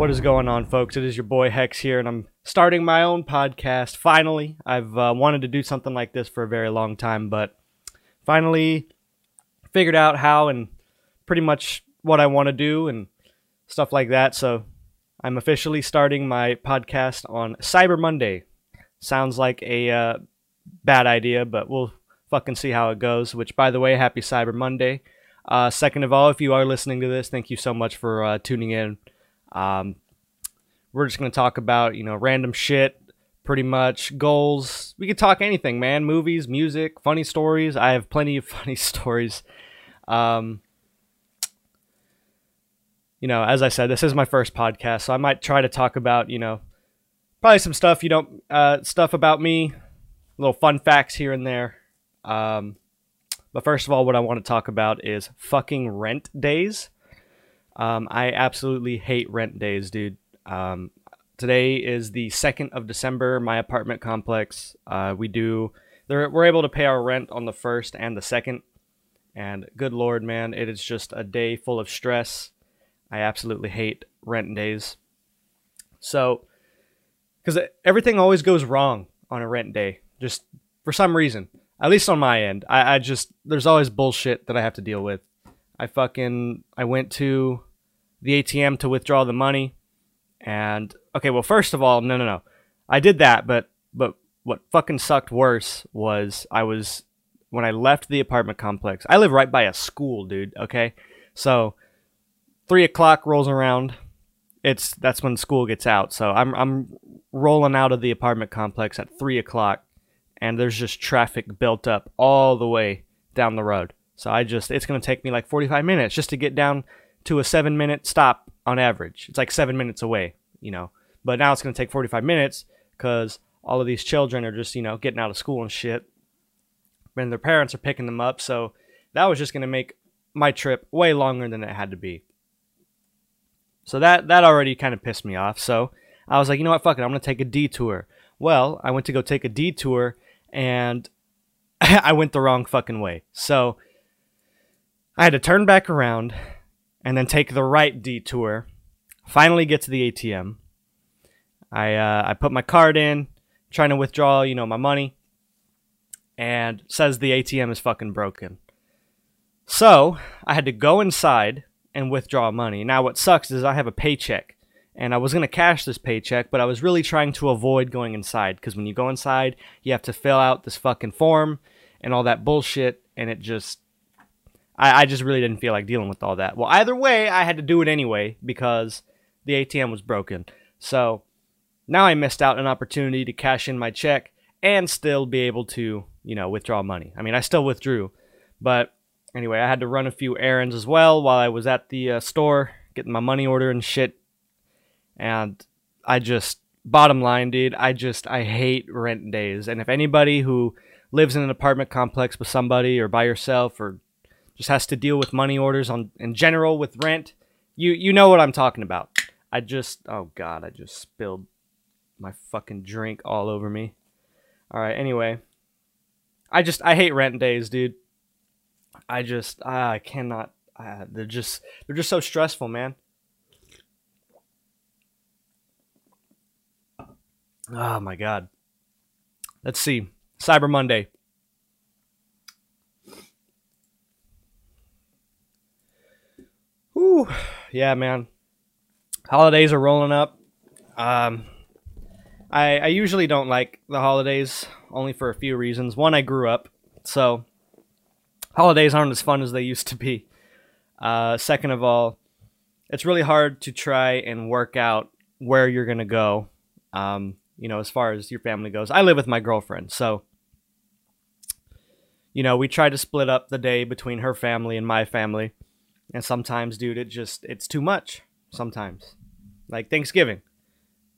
What is going on, folks? It is your boy Hex here, and I'm starting my own podcast. Finally, I've uh, wanted to do something like this for a very long time, but finally figured out how and pretty much what I want to do and stuff like that. So I'm officially starting my podcast on Cyber Monday. Sounds like a uh, bad idea, but we'll fucking see how it goes. Which, by the way, happy Cyber Monday. Uh, second of all, if you are listening to this, thank you so much for uh, tuning in. Um, we're just going to talk about, you know, random shit, pretty much goals. We could talk anything, man. Movies, music, funny stories. I have plenty of funny stories. Um, you know, as I said, this is my first podcast, so I might try to talk about, you know, probably some stuff you don't, uh, stuff about me, little fun facts here and there. Um, but first of all, what I want to talk about is fucking rent days. Um, I absolutely hate rent days, dude. Um, today is the 2nd of December. My apartment complex, uh, we do, we're able to pay our rent on the 1st and the 2nd. And good lord, man, it is just a day full of stress. I absolutely hate rent days. So, because everything always goes wrong on a rent day, just for some reason. At least on my end, I, I just there's always bullshit that I have to deal with. I fucking I went to the ATM to withdraw the money, and okay, well, first of all, no, no, no, I did that, but but what fucking sucked worse was I was when I left the apartment complex. I live right by a school, dude. Okay, so three o'clock rolls around. It's that's when school gets out. So I'm I'm rolling out of the apartment complex at three o'clock, and there's just traffic built up all the way down the road. So I just it's gonna take me like 45 minutes just to get down to a seven minute stop on average. It's like seven minutes away, you know. But now it's gonna take 45 minutes because all of these children are just you know getting out of school and shit, and their parents are picking them up. So that was just gonna make my trip way longer than it had to be. So that that already kind of pissed me off. So I was like, you know what, fuck it, I'm gonna take a detour. Well, I went to go take a detour and I went the wrong fucking way. So I had to turn back around and then take the right detour. Finally get to the ATM. I uh, I put my card in, trying to withdraw, you know, my money, and says the ATM is fucking broken. So I had to go inside and withdraw money. Now what sucks is I have a paycheck and I was to cash this paycheck, but I was really trying to avoid going inside because when you go inside, you have to fill out this fucking form and all that bullshit, and it just. I, I just really didn't feel like dealing with all that. Well, either way, I had to do it anyway because the ATM was broken. So now I missed out an opportunity to cash in my check and still be able to, you know, withdraw money. I mean, I still withdrew, but anyway, I had to run a few errands as well while I was at the uh, store getting my money order and shit. And I just, bottom line, dude, I just, I hate rent days. And if anybody who lives in an apartment complex with somebody or by yourself or just has to deal with money orders on in general with rent, you you know what I'm talking about. I just, oh god, I just spilled my fucking drink all over me. All right, anyway, I just I hate rent days, dude. I just I cannot. Uh, they're just they're just so stressful, man. Oh my god. Let's see. Cyber Monday. Whew. Yeah, man. Holidays are rolling up. Um, I I usually don't like the holidays only for a few reasons. One, I grew up, so holidays aren't as fun as they used to be. Uh, second of all, it's really hard to try and work out where you're gonna go. Um, you know, as far as your family goes. I live with my girlfriend, so you know, we try to split up the day between her family and my family. And sometimes, dude, it just it's too much. Sometimes. Like Thanksgiving.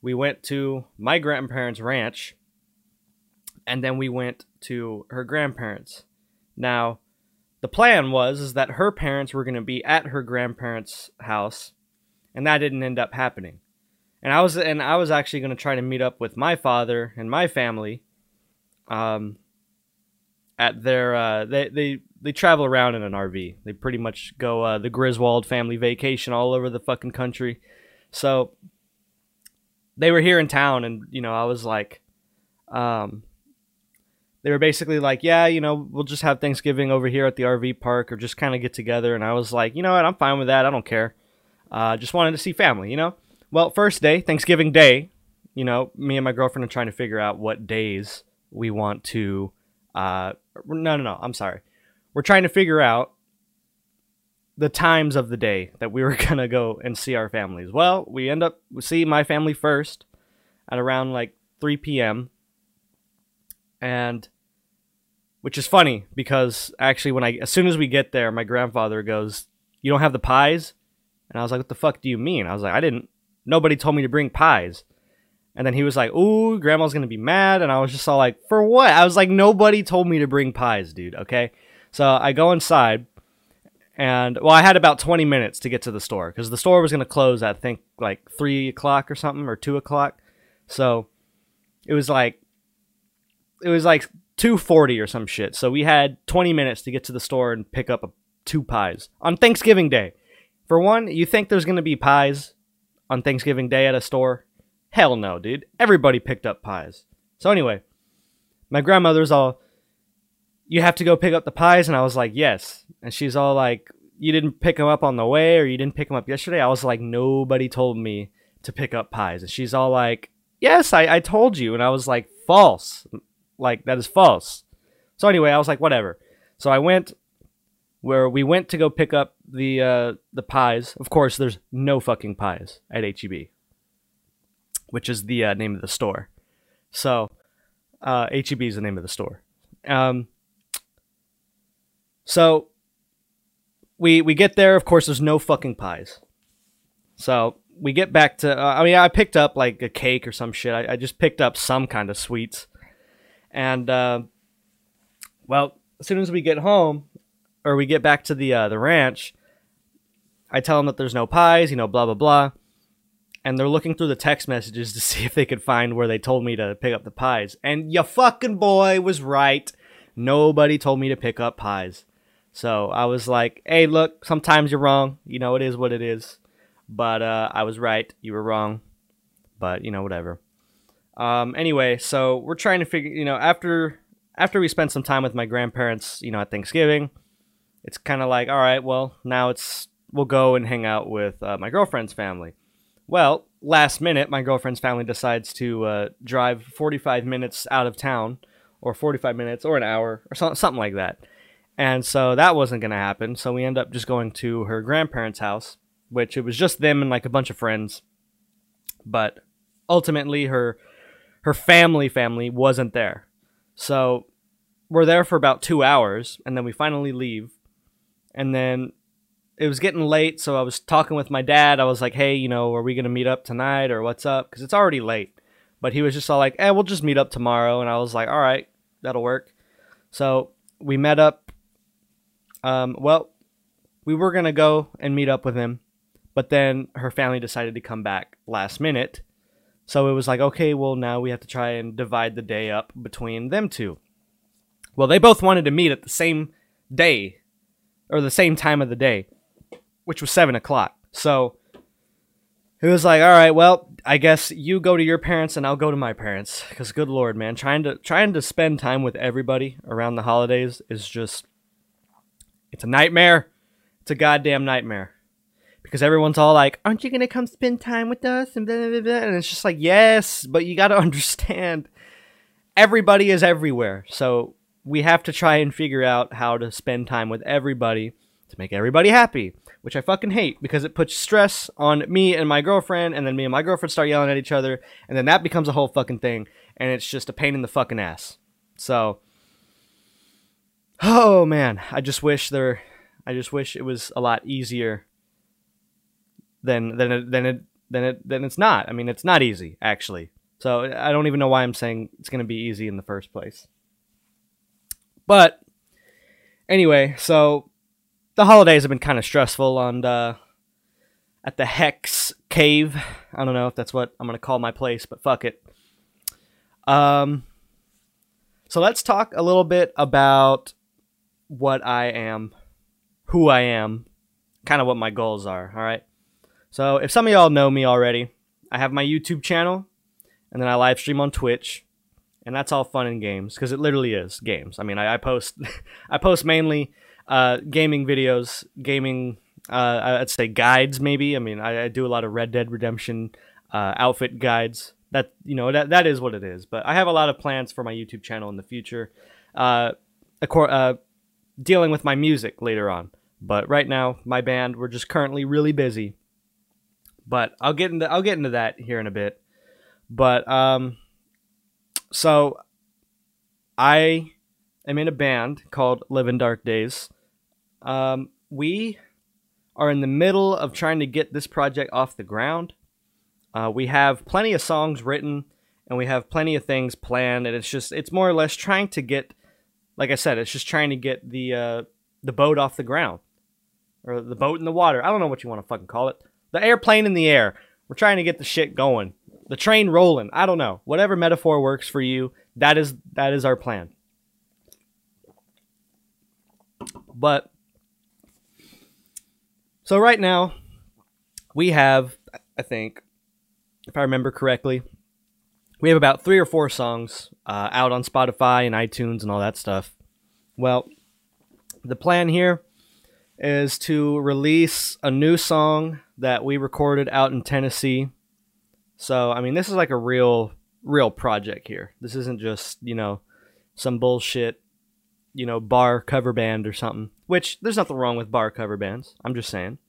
We went to my grandparents' ranch and then we went to her grandparents. Now, the plan was is that her parents were going to be at her grandparents' house, and that didn't end up happening. And I was and I was actually going to try to meet up with my father and my family, um, at their uh, they they they travel around in an RV. They pretty much go uh, the Griswold family vacation all over the fucking country. So they were here in town, and you know, I was like, um, they were basically like, yeah, you know, we'll just have Thanksgiving over here at the RV park, or just kind of get together. And I was like, you know what, I'm fine with that. I don't care. Uh, just wanted to see family, you know. Well, first day, Thanksgiving Day, you know, me and my girlfriend are trying to figure out what days we want to. Uh, no, no, no. I'm sorry. We're trying to figure out the times of the day that we were gonna go and see our families. Well, we end up we see my family first at around like 3 p.m. and which is funny because actually when I as soon as we get there, my grandfather goes, "You don't have the pies," and I was like, "What the fuck do you mean?" I was like, "I didn't. Nobody told me to bring pies." And then he was like, "Ooh, grandma's gonna be mad," and I was just all like, "For what?" I was like, "Nobody told me to bring pies, dude." Okay, so I go inside and well, I had about 20 minutes to get to the store because the store was going to close I think like three o'clock or something or two o'clock. So it was like it was like 2:40 or some shit. So we had 20 minutes to get to the store and pick up a, two pies on Thanksgiving Day. For one, you think there's going to be pies on Thanksgiving Day at a store? Hell no, dude. Everybody picked up pies. So anyway, my grandmother's all you have to go pick up the pies? And i was like yes. And she's all like you didn't pick them up on the way or you didn't pick them up yesterday? I was like nobody told me to pick up pies. And she's all like yes i, I told you. And i was like false. Like that is false. So anyway i was like whatever. So i went where we went to go pick up the uh, the pies. Of course there's no fucking pies at H-E-B which is the uh, name of the store. So uh, H-E-B is the name of the store. Um, so we we get there. Of course, there's no fucking pies. So we get back to. Uh, I mean, I picked up like a cake or some shit. I, I just picked up some kind of sweets, and uh, well, as soon as we get home, or we get back to the uh, the ranch, I tell them that there's no pies. You know, blah blah blah. And they're looking through the text messages to see if they could find where they told me to pick up the pies. And your fucking boy was right. Nobody told me to pick up pies. So I was like, hey, look, sometimes you're wrong. You know, it is what it is. But uh, I was right. You were wrong. But, you know, whatever. Um, anyway, so we're trying to figure, you know, after after we spent some time with my grandparents, you know, at Thanksgiving, it's kind of like, all right, well, now it's we'll go and hang out with uh, my girlfriend's family. Well, last minute, my girlfriend's family decides to uh, drive 45 minutes out of town, or 45 minutes, or an hour, or something like that. And so that wasn't going to happen. So we end up just going to her grandparents' house, which it was just them and like a bunch of friends. But ultimately her her family family wasn't there. So we're there for about 2 hours and then we finally leave. And then it was getting late, so I was talking with my dad. I was like, "Hey, you know, are we going to meet up tonight or what's up?" cuz it's already late. But he was just all like, "Eh, we'll just meet up tomorrow." And I was like, "All right, that'll work." So we met up um, well, we were gonna go and meet up with him, but then her family decided to come back last minute. So it was like, okay, well now we have to try and divide the day up between them two. Well, they both wanted to meet at the same day, or the same time of the day, which was seven o'clock. So it was like, all right, well, I guess you go to your parents and I'll go to my parents. Because good lord, man, trying to trying to spend time with everybody around the holidays is just it's a nightmare. It's a goddamn nightmare. Because everyone's all like, aren't you going to come spend time with us? And, blah, blah, blah. and it's just like, yes, but you got to understand everybody is everywhere. So we have to try and figure out how to spend time with everybody to make everybody happy, which I fucking hate because it puts stress on me and my girlfriend, and then me and my girlfriend start yelling at each other, and then that becomes a whole fucking thing, and it's just a pain in the fucking ass. So Oh man, I just wish there I just wish it was a lot easier than than it, than it than it than it's not. I mean, it's not easy actually. So I don't even know why I'm saying it's going to be easy in the first place. But anyway, so the holidays have been kind of stressful on the at the Hex Cave. I don't know if that's what I'm going to call my place, but fuck it. Um so let's talk a little bit about what I am, who I am, kind of what my goals are. All right. So if some of y'all know me already, I have my YouTube channel. and then I live stream on Twitch, and that's all fun and games because it literally is games. I mean, I, I post I post mainly uh, gaming videos, gaming uh, I'd say guides maybe. I mean, I, I do a lot of Red Dead Redemption uh, outfit guides. That you know that that is what it is. But I have a lot of plans for my YouTube channel in the future. Uh, uh, dealing with my music later on. But right now, my band we're just currently really busy. But I'll get into I'll get into that here in a bit. But um, so I am in a band called Live in Dark Days. Um, we are in the middle of trying to get this project off the ground. Uh, we have plenty of songs written and we have plenty of things planned, and it's just it's more or less trying to get, like I said, it's just trying to get the uh, the boat off the ground or the boat in the water. I don't know what you want to fucking call it. The airplane in the air. We're trying to get the shit going. The train rolling. I don't know. Whatever metaphor works for you, that is that is our plan. But so right now, we have, I think, if I remember correctly, we have about three or four songs uh, out on Spotify and iTunes and all that stuff. Well, the plan here is to release a new song that we recorded out in Tennessee. So, I mean, this is like a real, real project here. This isn't just, you know, some bullshit you know, bar cover band or something. Which there's nothing wrong with bar cover bands. I'm just saying.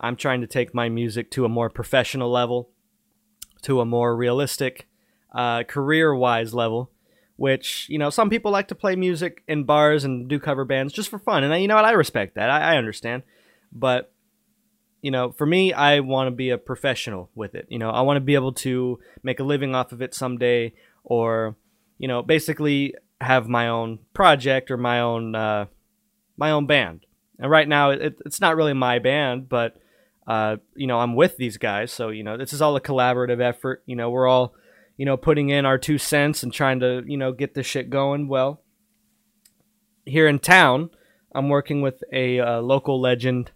I'm trying to take my music to a more professional level, to a more realistic, uh, career-wise level. Which you know, some people like to play music in bars and do cover bands just for fun, and I, you know what? I respect that. I, I understand, but you know, for me, I want to be a professional with it. You know, I want to be able to make a living off of it someday, or you know, basically have my own project or my own uh, my own band. And right now, it, it's not really my band, but uh, you know, I'm with these guys, so you know, this is all a collaborative effort. You know, we're all you know putting in our two cents and trying to you know get this shit going. Well, here in town, I'm working with a uh, local legend,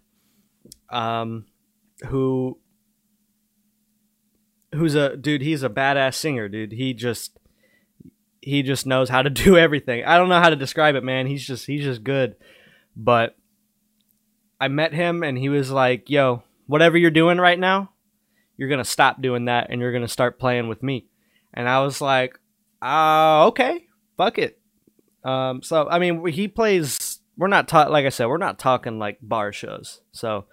um, who who's a dude. He's a badass singer, dude. He just he just knows how to do everything. I don't know how to describe it, man. He's just he's just good. But I met him and he was like, "Yo, whatever you're doing right now, you're to stop doing that and you're to start playing with me." And I was like, "Uh, okay. Fuck it." Um so I mean, he plays we're not ta- like I said, we're not talking like bar shows. So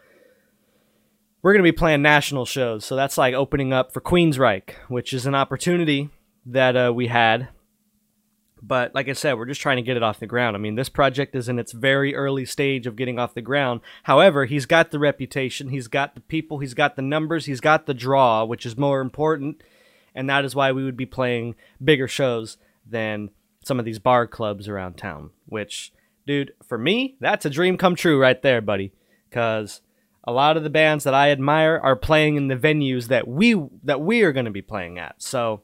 we're to be playing national shows. So that's like opening up for Queensryche, which is an opportunity that uh, we had but like I said, we're just trying to get it off the ground. I mean, this project is in its very early stage of getting off the ground. However, he's got the reputation, he's got the people, he's got the numbers, he's got the draw, which is more important. And that is why we would be playing bigger shows than some of these bar clubs around town. Which, dude, for me, that's a dream come true right there, buddy. Because a lot of the bands that I admire are playing in the venues that we that we are going to be playing at. So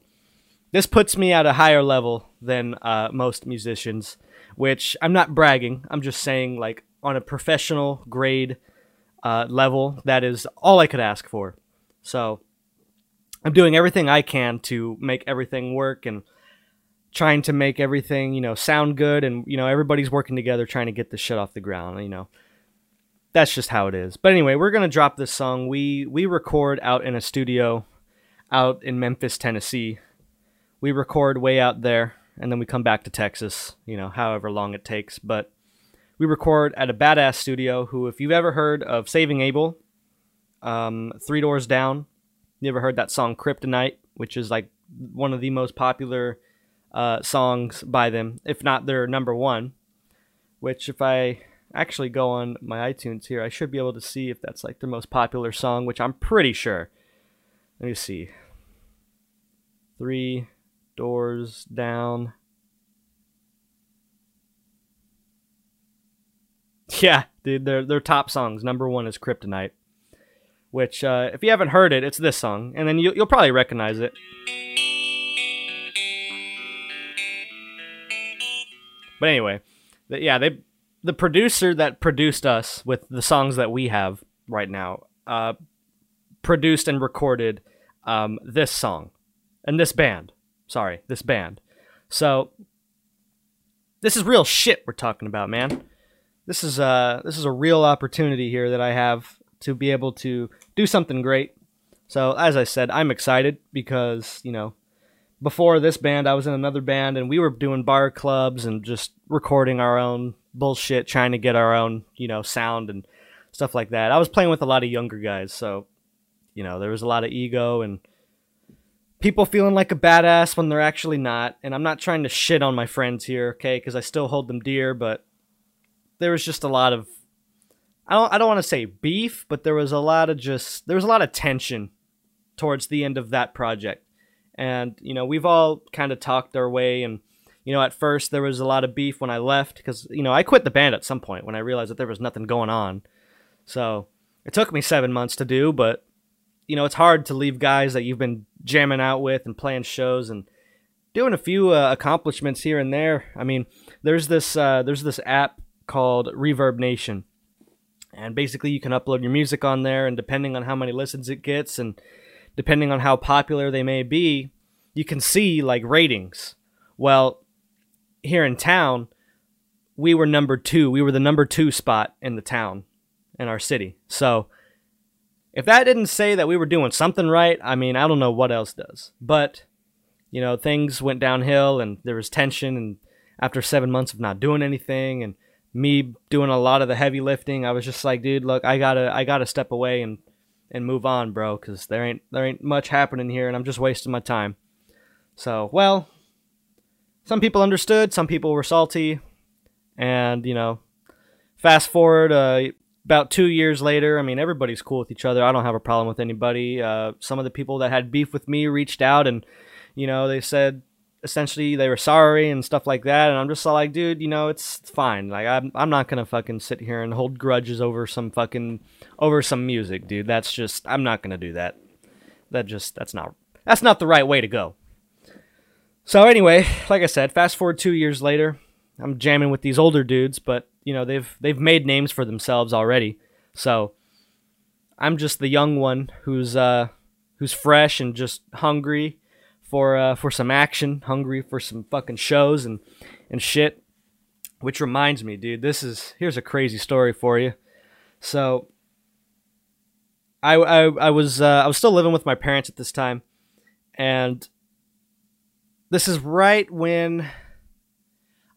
this puts me at a higher level than uh, most musicians, which I'm not bragging. I'm just saying, like, on a professional grade uh, level, that is all I could ask for. So I'm doing everything I can to make everything work and trying to make everything, you know, sound good. And, you know, everybody's working together trying to get this shit off the ground, you know. That's just how it is. But anyway, we're gonna drop this song. We we record out in a studio out in Memphis, Tennessee we record way out there and then we come back to Texas, you know, however long it takes. But we record at a badass studio who, if you've ever heard of Saving Abel, um, Three Doors Down, you ever heard that song Kryptonite, which is like one of the most popular uh, songs by them, if not their number one. Which, if I actually go on my iTunes here, I should be able to see if that's like their most popular song, which I'm pretty sure. Let me see. Three doors down. Yeah, dude, their their top songs. Number one is Kryptonite, which uh, if you haven't heard it, it's this song, and then you, you'll probably recognize it. But anyway, yeah, they the producer that produced us with the songs that we have right now uh, produced and recorded um, this song and this band. Sorry, this band. So this is real shit we're talking about, man. This is uh this is a real opportunity here that I have to be able to do something great. So as I said, I'm excited because, you know, before this band I was in another band and we were doing bar clubs and just recording our own bullshit trying to get our own, you know, sound and stuff like that. I was playing with a lot of younger guys, so you know, there was a lot of ego and people feeling like a badass when they're actually not. And I'm not trying to shit on my friends here, okay? Because I still hold them dear, but there was just a lot of I don't I don't want to say beef, but there was a lot of just there was a lot of tension towards the end of that project. And you know, we've all kind of talked our way and you know, at first there was a lot of beef when I left because you know, I quit the band at some point when I realized that there was nothing going on. So, it took me 7 months to do, but you know, it's hard to leave guys that you've been jamming out with and playing shows and doing a few uh, accomplishments here and there. I mean, there's this uh, there's this app called Reverb Nation, and basically you can upload your music on there, and depending on how many listens it gets, and depending on how popular they may be, you can see like ratings. Well, here in town, we were number two. We were the number two spot in the town, in our city. So if that didn't say that we were doing something right, I mean, I don't know what else does. But, you know, things went downhill and there was tension. And after seven months of not doing anything and me doing a lot of the heavy lifting, I was just like, dude, look, I gotta, I gotta step away and, and move on, bro, because there ain't, there ain't much happening here and I'm just wasting my time. So, well, some people understood, some people were salty. And, you know, fast forward, uh, about two years later, I mean, everybody's cool with each other. I don't have a problem with anybody. Uh, some of the people that had beef with me reached out and, you know, they said essentially they were sorry and stuff like that. And I'm just like, dude, you know, it's, fine. Like, I'm, I'm not to fucking sit here and hold grudges over some fucking, over some music, dude. That's just, I'm not to do that. That just, that's not, that's not the right way to go. So anyway, like I said, fast forward two years later, I'm jamming with these older dudes, but you know they've they've made names for themselves already. So I'm just the young one who's uh who's fresh and just hungry for uh for some action, hungry for some fucking shows and and shit. Which reminds me, dude, this is here's a crazy story for you. So I I, I was uh, I was still living with my parents at this time, and this is right when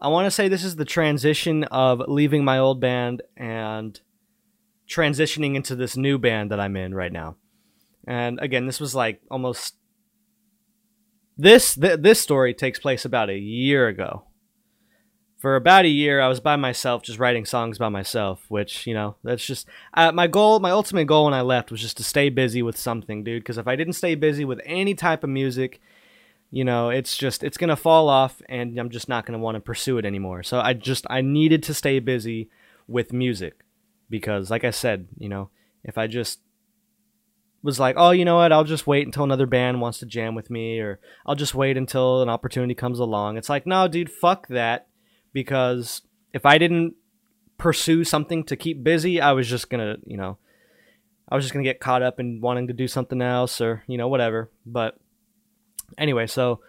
I want to say this is the transition of leaving my old band and transitioning into this new band that I'm in right now. And again, this was like almost this th- this story takes place about a year ago. For about a year, I was by myself, just writing songs by myself. Which you know, that's just uh, my goal. My ultimate goal when I left was just to stay busy with something, dude. Because if I didn't stay busy with any type of music, you know it's just it's gonna fall off and i'm just not gonna want to pursue it anymore so i just i needed to stay busy with music because like i said you know if i just was like oh you know what? I'll just wait until another band wants to jam with me or i'll just wait until an opportunity comes along. It's like no dude fuck that. Because if i didn't pursue something to keep busy i was just gonna you know i was just gonna get caught up in wanting to do something else or you know whatever. But Anyway, so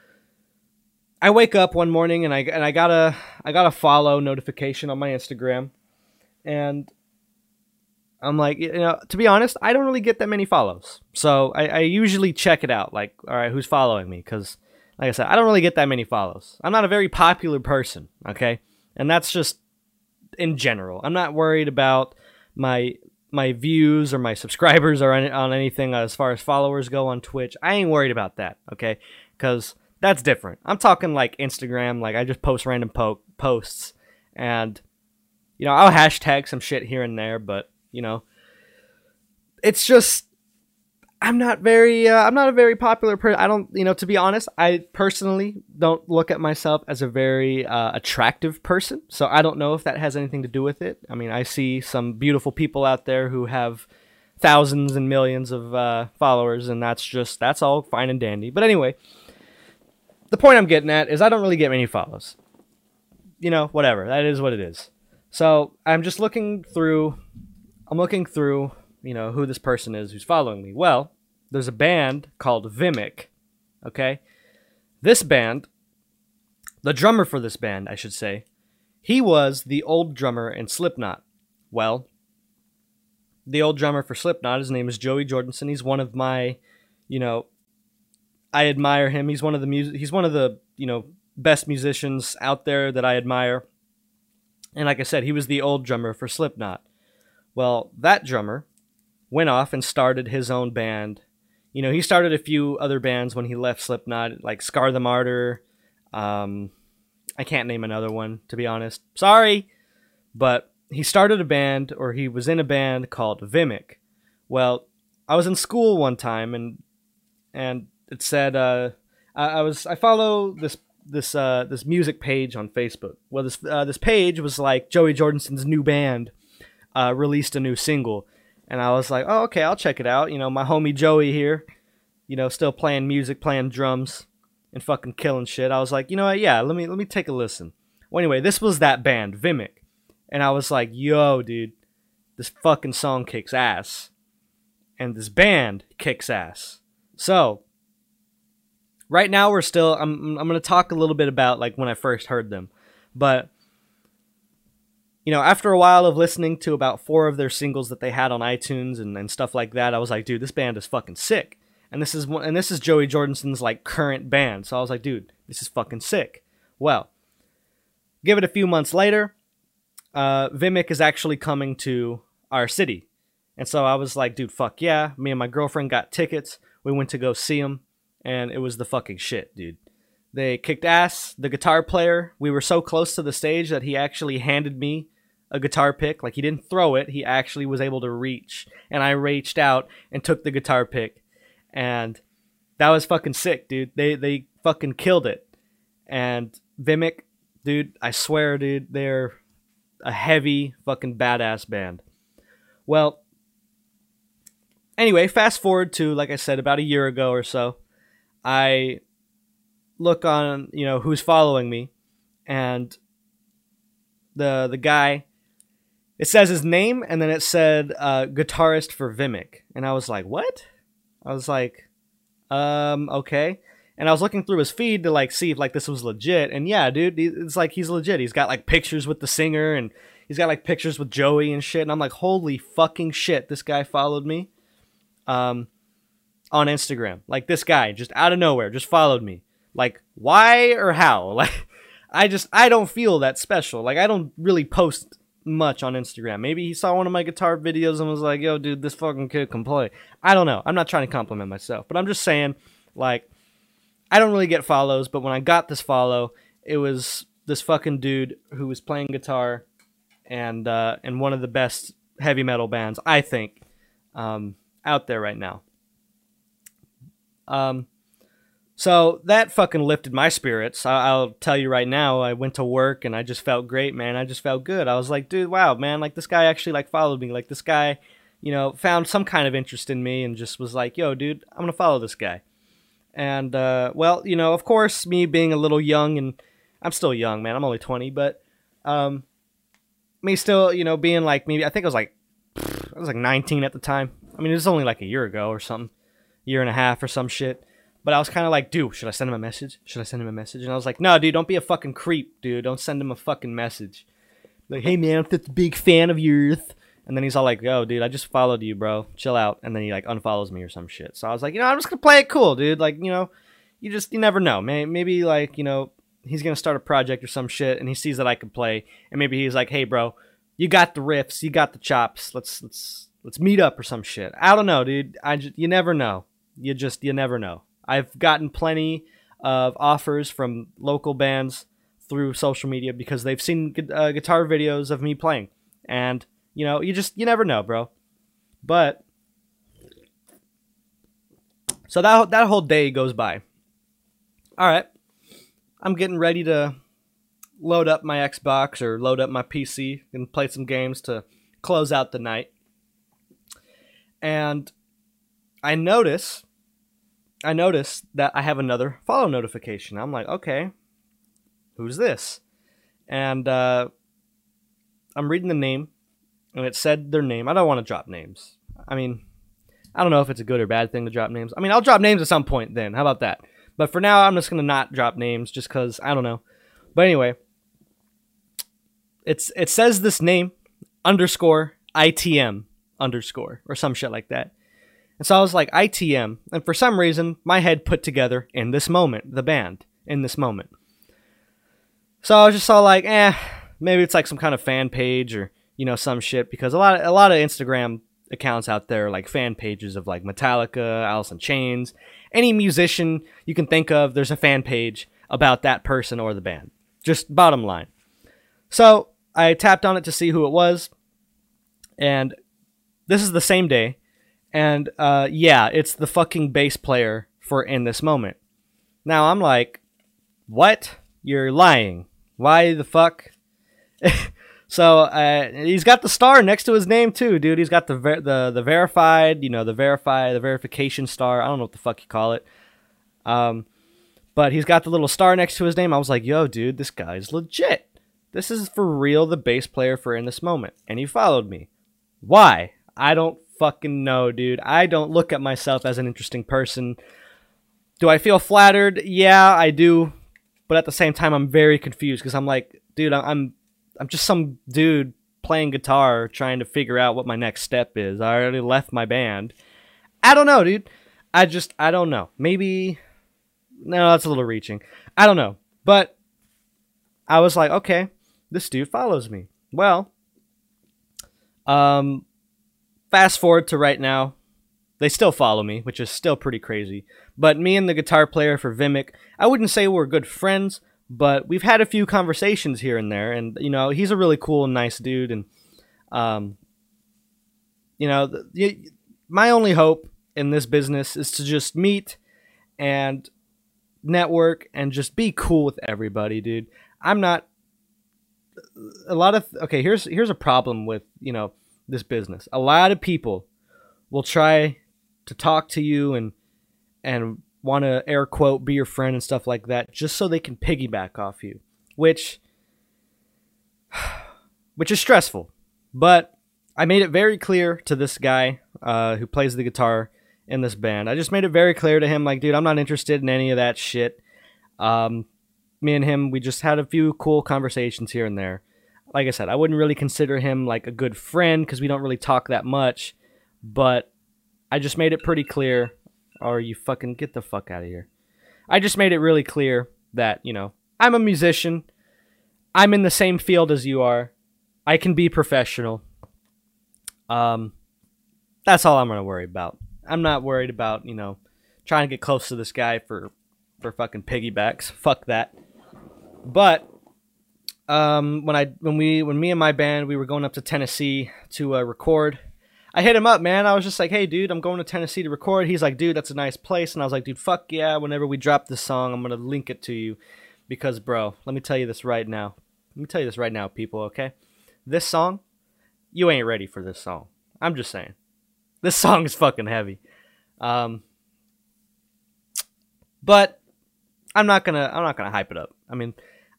I wake up one morning and I and I got a I got a follow notification on my Instagram, and I'm like, you know, to be honest, I don't really get that many follows. So I, I usually check it out, like, all right, who's following me? Because, like I said, I don't really get that many follows. I'm not a very popular person, okay, and that's just in general. I'm not worried about my my views or my subscribers or on anything as far as followers go on Twitch. I ain't worried about that, okay? Because that's different. I'm talking like Instagram, like I just post random po- posts and you know, I'll hashtag some shit here and there, but you know, it's just I'm not very uh, I'm not a very popular person. I don't, you know, to be honest, I personally don't look at myself as a very uh, attractive person. So I don't know if that has anything to do with it. I mean, I see some beautiful people out there who have thousands and millions of uh, followers, and that's just that's all fine and dandy. But anyway, the point I'm getting at is I don't really get many follows. You know, whatever. That is what it is. So I'm just looking through. I'm looking through you know, who this person is who's following me. Well, there's a band called Vimic. Okay? This band, the drummer for this band, I should say, he was the old drummer in Slipknot. Well, the old drummer for Slipknot, his name is Joey Jordison. He's one of my, you know, I admire him. He's one of the music. He's one of the you know best musicians out there that I admire. And like I said, he was the old drummer for Slipknot. Well, that drummer went off and started his own band. You know, he started a few other bands when he left Slipknot, like Scar the Martyr. Um, I can't name another one, to be honest. Sorry. But he started a band, or he was in a band called Vimic. Well, I was in school one time, and and it said uh, I, I was I follow this this uh, this music page on Facebook. Well, this uh, this page was like Joey Jordison's new band uh, released a new single, and I was like, oh okay, I'll check it out. You know, my homie Joey here, you know, still playing music, playing drums, and fucking killing shit. I was like, you know what? Yeah, let me let me take a listen. Well, anyway, this was that band Vimic, and I was like, yo, dude, this fucking song kicks ass, and this band kicks ass. So right now we're still I'm I'm going to talk a little bit about like when I first heard them. But you know, after a while of listening to about four of their singles that they had on iTunes and, and stuff like that, I was like, dude, this band is fucking sick. And this is and this is Joey Jordison's like current band. So I was like, dude, this is fucking sick. Well, give it a few months later, uh, Vimic is actually coming to our city. And so I was like, dude, fuck yeah. Me and my girlfriend got tickets. We went to go see them and it was the fucking shit, dude. They kicked ass. The guitar player, we were so close to the stage that he actually handed me a guitar pick. Like he didn't throw it, he actually was able to reach. And I reached out and took the guitar pick. And that was fucking sick, dude. They they fucking killed it. And Vimic, dude, I swear, dude, they're a heavy fucking badass band. Well, anyway, fast forward to like I said about a year ago or so. I look on, you know, who's following me, and the the guy, it says his name, and then it said uh, guitarist for Vimic, and I was like, what? I was like, um, okay. And I was looking through his feed to like see if like this was legit, and yeah, dude, it's like he's legit. He's got like pictures with the singer, and he's got like pictures with Joey and shit. And I'm like, holy fucking shit, this guy followed me. Um, on Instagram. Like this guy just out of nowhere just followed me. Like why or how? Like I just I don't feel that special. Like I don't really post much on Instagram. Maybe he saw one of my guitar videos and was like, "Yo, dude, this fucking kid can play." I don't know. I'm not trying to compliment myself, but I'm just saying like I don't really get follows, but when I got this follow, it was this fucking dude who was playing guitar and uh and one of the best heavy metal bands I think um out there right now. Um, so that fucking lifted my spirits. I- will tell you right now, I went to work and I just felt great, man. I just felt good. I was like, dude, wow, man, like this guy actually like followed me. Like this guy, you know, found some kind of interest in me and just was like, yo, dude, I'm gonna follow this guy. And uh, well, you know, of course, me being a little young and I'm still young, man. I'm only 20, but um, me still, you know, being like maybe I think I was like I was like 19 at the time. I mean, it was only like a year ago or something year and a half or some shit. But I was kind of like, dude, should I send him a message? Should I send him a message? And I was like, no, dude, don't be a fucking creep, dude. Don't send him a fucking message. Like, hey, man, I'm just a big fan of yours. And then he's all like, yo, dude, I just followed you, bro. Chill out. And then he, like, unfollows me or some shit. So I was like, you know, I'm just going to play it cool, dude. Like, you know, you just, you never know. Maybe, like, you know, he's going to start a project or some shit and he sees that I can play. And maybe he's like, hey, bro, you got the riffs. You got the chops. Let's, let's, let's meet up or some shit. I don't know, dude. I just, you never know you just you never know. I've gotten plenty of offers from local bands through social media because they've seen uh, guitar videos of me playing, and you know you just you never know, bro. But so that that whole day goes by. All right, I'm getting ready to load up my Xbox or load up my PC and play some games to close out the night. And I notice I notice that I have another follow notification. I'm like, okay, who's this? And uh, I'm reading the name, and it said their name. I don't want to drop names. I mean, I don't know if it's a good or bad thing to drop names. I mean, I'll drop names at some point then. How about that? But for now, I'm just gonna not drop names just because I don't know. But anyway, it's it says this name underscore ITM underscore or some shit like that. And so I was like ITM, and for some reason my head put together in this moment the band in this moment. So I was just all like, eh, maybe it's like some kind of fan page or you know some shit because a lot of, a lot of Instagram accounts out there like fan pages of like Metallica, Alice in Chains, any musician you can think of. There's a fan page about that person or the band. Just bottom line. So I tapped on it to see who it was, and this is the same day, and uh, yeah, it's the fucking bass player for in this moment. Now I'm like, what? You're lying. Why the fuck? so uh, he's got the star next to his name too, dude. He's got the ver- the the verified, you know, the verify the verification star. I don't know what the fuck you call it. Um, but he's got the little star next to his name. I was like, yo, dude, this guy's legit. This is for real the bass player for in this moment. And he followed me. Why? I don't fucking know, dude. I don't look at myself as an interesting person. Do I feel flattered? Yeah, I do. But at the same time, I'm very confused because I'm like, dude, I'm I'm just some dude playing guitar trying to figure out what my next step is. I already left my band. I don't know, dude. I just I don't know. Maybe no, that's a little reaching. I don't know. But I was like, okay, this dude follows me. Well, um, fast forward to right now. They still follow me, which is still pretty crazy. But me and the guitar player for Vimic, I wouldn't say we're good friends, but we've had a few conversations here and there. And, you know, he's a really cool and nice dude. And, um, you know, the, my only hope in this business is to just meet and network and just be cool with everybody, dude. I'm not a lot of okay, here's here's a problem with, you know, this business. A lot of people will try to talk to you and and want to air quote be your friend and stuff like that just so they can piggyback off you, which which is stressful. But I made it very clear to this guy uh, who plays the guitar in this band. I just made it very clear to him, like, dude, I'm not interested in any of that shit. Um, me and him, we just had a few cool conversations here and there. Like I said, I wouldn't really consider him like a good friend because we don't really talk that much. But I just made it pretty clear, or you fucking get the fuck out of here. I just made it really clear that you know I'm a musician. I'm in the same field as you are. I can be professional. Um, that's all I'm gonna worry about. I'm not worried about you know trying to get close to this guy for for fucking piggybacks. Fuck that. But um, when I when we when me and my band we were going up to Tennessee to uh, record, I hit him up, man. I was just like, "Hey, dude, I'm going to Tennessee to record." He's like, "Dude, that's a nice place," and I was like, "Dude, fuck yeah! Whenever we drop this song, I'm gonna link it to you, because, bro, let me tell you this right now. Let me tell you this right now, people. Okay, this song, you ain't ready for this song. I'm just saying. This song is fucking heavy. Um, but I'm not gonna I'm not gonna hype it up. I mean,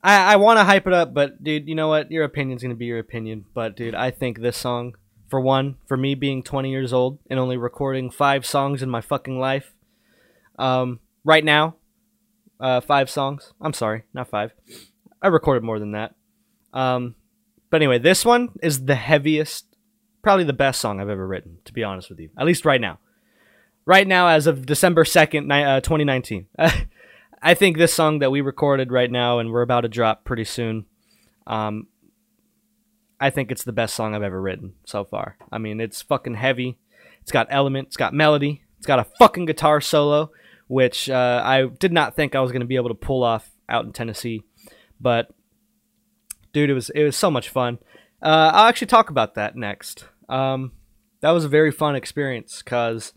I I want to hype it up, but dude, you know what? Your opinion's gonna be your opinion. But dude, I think this song, for one, for me being 20 years old and only recording five songs in my fucking life, um, right now, uh, five songs. I'm sorry, not five. I recorded more than that. Um, but anyway, this one is the heaviest probably the best song I've ever written, to be honest with you. At least right now. Right now, as of December 2nd, uh, 2019. I think this song that we recorded right now and we're about to drop pretty soon, um, I think it's the best song I've ever written so far. I mean, it's fucking heavy. It's got element. It's got melody. It's got a fucking guitar solo, which uh, I did not think I was going to be able to pull off out in Tennessee. But, dude, it was it was so much fun. Uh, I'll actually talk about that next. Um, that was a very fun experience because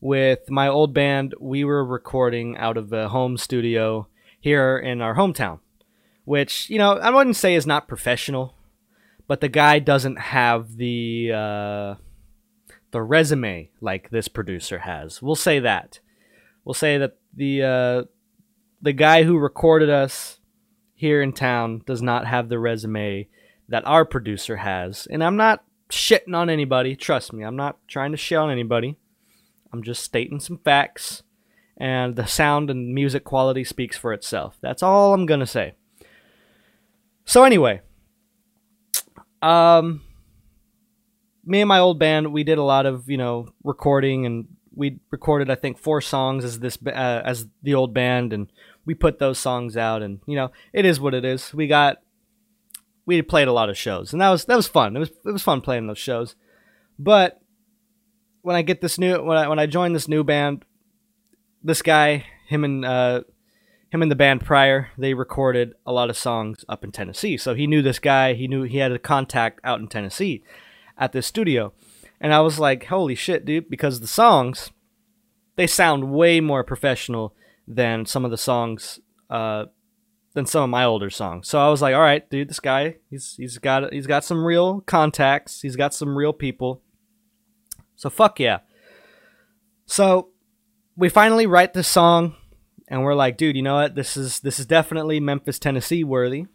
with my old band, we were recording out of a home studio here in our hometown, which, you know, I wouldn't say is not professional, but the guy doesn't have the uh, the resume like this producer has. We'll say that. We'll say that the uh, the guy who recorded us here in town does not have the resume that our producer has. And I'm not shitting on anybody. Trust me, I'm not trying to shit on anybody. I'm just stating some facts and the sound and music quality speaks for itself. That's all I'm gonna say. So anyway, um, me and my old band, we did a lot of you know recording, and we recorded I think four songs as this uh, as the old band, and we put those songs out, and you know it is what it is. We got we played a lot of shows, and that was that was fun. It was it was fun playing those shows, but when I get this new when I when I join this new band, this guy, him and uh, him and the band prior, they recorded a lot of songs up in Tennessee. So he knew this guy. He knew he had a contact out in Tennessee at this studio, and I was like, "Holy shit, dude!" Because the songs, they sound way more professional than some of the songs, uh, than some of my older songs. So I was like, "All right, dude, this guy, he's he's got he's got some real contacts. He's got some real people." So fuck yeah. So we finally write this song and we're like, dude, you know what? This is this is definitely Memphis, Tennessee worthy.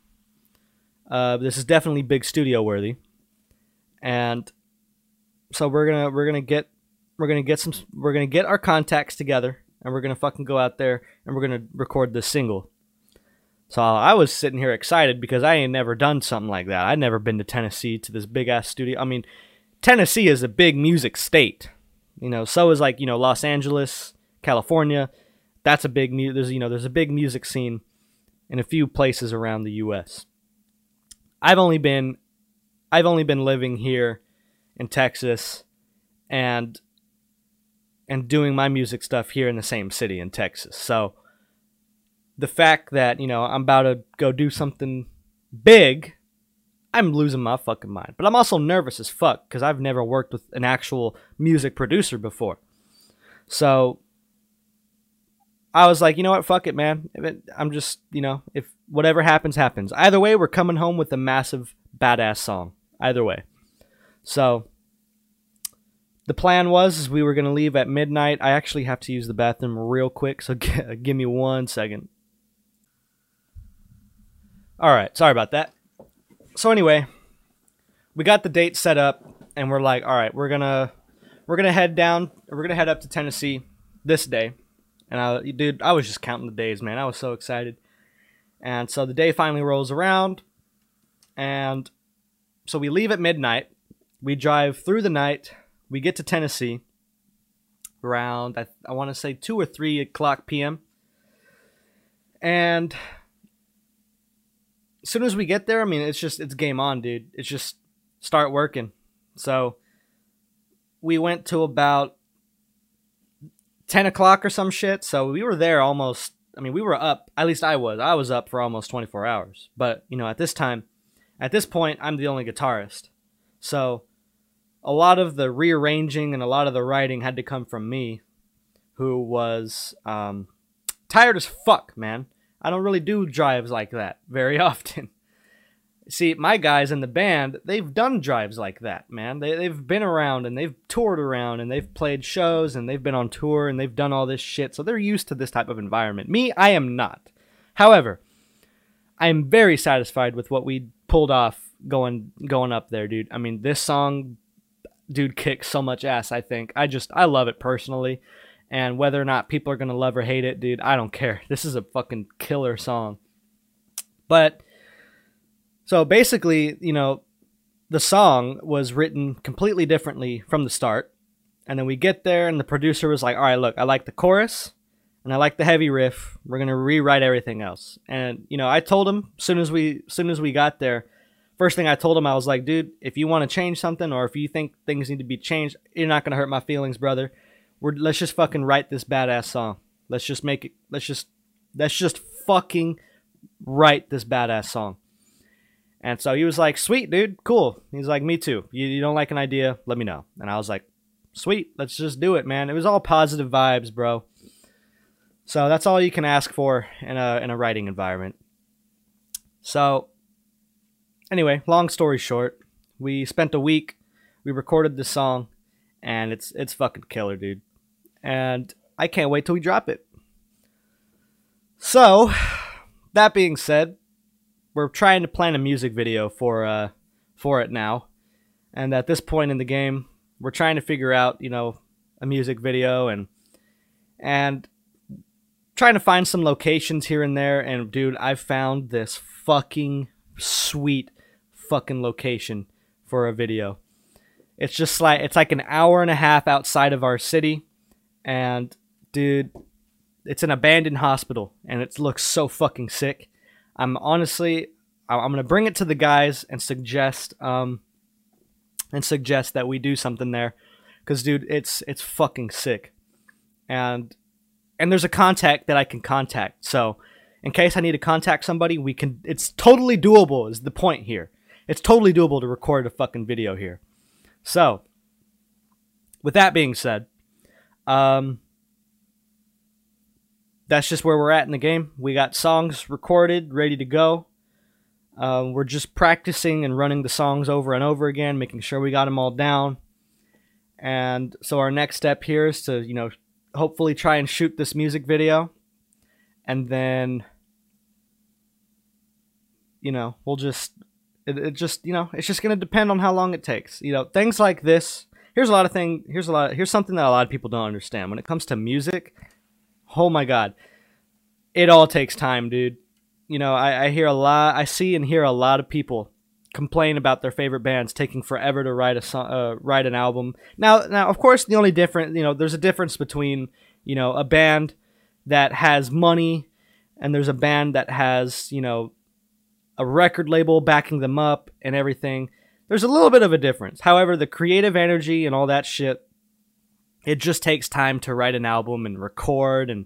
Uh, this is definitely big studio worthy. And so we're gonna we're gonna get we're gonna get some we're gonna get our contacts together and we're gonna fucking go out there and we're gonna record this single. So I was sitting here excited because I ain't never done something like that. I'd never been to Tennessee to this big ass studio. I mean, Tennessee is a big music state. You know, so is like, you know, Los Angeles, California, that's a big mu- there's you know there's a big music scene in a few places around the U.S. I've only been I've only been living here in Texas and and doing my music stuff here in the same city in Texas. So the fact that, you know, I'm about to go do something big, I'm losing my fucking mind. But I'm also nervous as fuck because I've never worked with an actual music producer before. So I was like, you know what, fuck it, man. I'm just, you know, if whatever happens, happens. Either way, we're coming home with a massive badass song. Either way. So the plan was is we were going to leave at midnight. I actually have to use the bathroom real quick, so g- give me one second. All right, sorry about that. So anyway, we got the date set up and we're like, all right, we're to we're to head down, we're to head up to Tennessee this day and I, dude, I was just counting the days, man. I was so excited. And so the day finally rolls around, and so we leave at midnight. We drive through the night. We get to Tennessee around I, I want to say two or three o'clock p.m. And as soon as we get there, I mean, it's just it's game on, dude. It's just start working. So we went to about 10 o'clock or some shit. So we were there almost, I mean, we were up, at least I was. I was up for almost 24 hours. But, you know, at this time, at this point, I'm the only guitarist. So a lot of the rearranging and a lot of the writing had to come from me, who was um, tired as fuck, man. I don't really do drives like that very often. See, my guys in the band, they've done drives like that, man. They, they've been around and they've toured around and they've played shows and they've been on tour and they've done all this shit. So they're used to this type of environment. Me, I am not. However, I am very satisfied with what we pulled off going going up there, dude. I mean, this song, dude, kicks so much ass. I think I just I love it personally, and whether or not people are gonna love or hate it, dude, I don't care. This is a fucking killer song. But so basically, you know, the song was written completely differently from the start. And then we get there, and the producer was like, All right, look, I like the chorus and I like the heavy riff. We're gonna rewrite everything else. And you know, I told him soon as we soon as we got there, first thing I told him I was like, dude, if you want to change something or if you think things need to be changed, you're not gonna hurt my feelings, brother. We're let's just fucking write this badass song. Let's just make it. Let's just let's just fucking write this badass song. And so he was like, sweet, dude, cool. He's like, me too. You, you don't like an idea? Let me know. And I was like, sweet, let's just do it, man. It was all positive vibes, bro. So that's all you can ask for in a, in a writing environment. So, anyway, long story short, we spent a week, we recorded the song, and it's it's fucking killer, dude. And I can't wait till we drop it. So, that being said, we're trying to plan a music video for uh for it now, and at this point in the game, we're trying to figure out you know a music video and and trying to find some locations here and there, and dude, I found this fucking sweet fucking location for a video. It's just like it's like an hour and a half outside of our city, and dude, it's an abandoned hospital, and it looks so fucking sick. I'm honestly, I'm gonna bring it to the guys and suggest, um, and suggest that we do something there, cause dude, it's it's fucking sick, and and there's a contact that I can contact. So, in case I need to contact somebody, we can. It's totally doable. Is the point here? It's totally doable to record a fucking video here. So, with that being said, um, that's just where we're at in the game. We got songs recorded, ready to go. Uh, we're just practicing and running the songs over and over again, making sure we got them all down. And so our next step here is to, you know, hopefully try and shoot this music video. And then, you know, we'll just, it, it just, you know, it's just going to depend on how long it takes. You know, things like this. Here's a lot of thing. Here's a lot. Here's something that a lot of people don't understand when it comes to music. Oh my god, it all takes time, dude. You know, I, I hear a lot. I see and hear a lot of people complain about their favorite bands taking forever to write a song, uh, write an album. Now, now, of course, the only difference, you know, there's a difference between, you know, a band that has money and there's a band that has, you know, a record label backing them up and everything. There's a little bit of a difference. However, the creative energy and all that shit, it just takes time to write an album and record and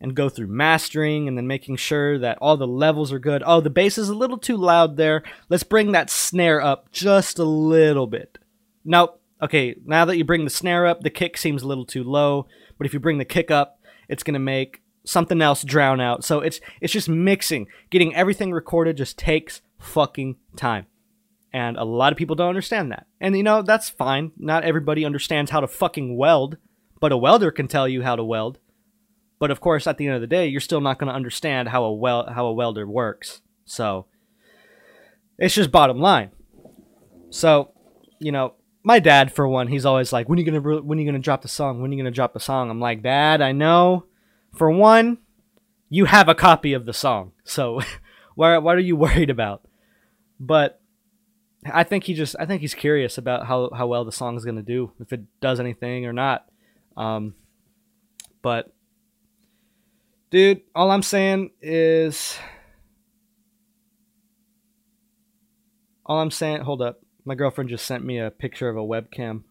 and go through mastering and then making sure that all the levels are good. Oh, the bass is a little too loud there. Let's bring that snare up just a little bit. Nope. Okay, now that you bring the snare up, the kick seems a little too low. But if you bring the kick up, it's going to make something else drown out. So it's it's just mixing. Getting everything recorded just takes fucking time. And a lot of people don't understand that. And you know, that's fine. Not everybody understands how to fucking weld, but a welder can tell you how to weld. But of course, at the end of the day, you're still not going to understand how a wel- how a welder works. So it's just bottom line. So, you know, my dad for one, he's always like, "When are you gonna re- when are you gonna drop the song? When are you gonna drop the song?" I'm like, "Dad, I know. For one, you have a copy of the song, so why what are you worried about?" But I think he just I think he's curious about how how well the song is gonna do, if it does anything or not. Um, but Dude, all I'm saying is. All I'm saying. Hold up. My girlfriend just sent me a picture of a webcam.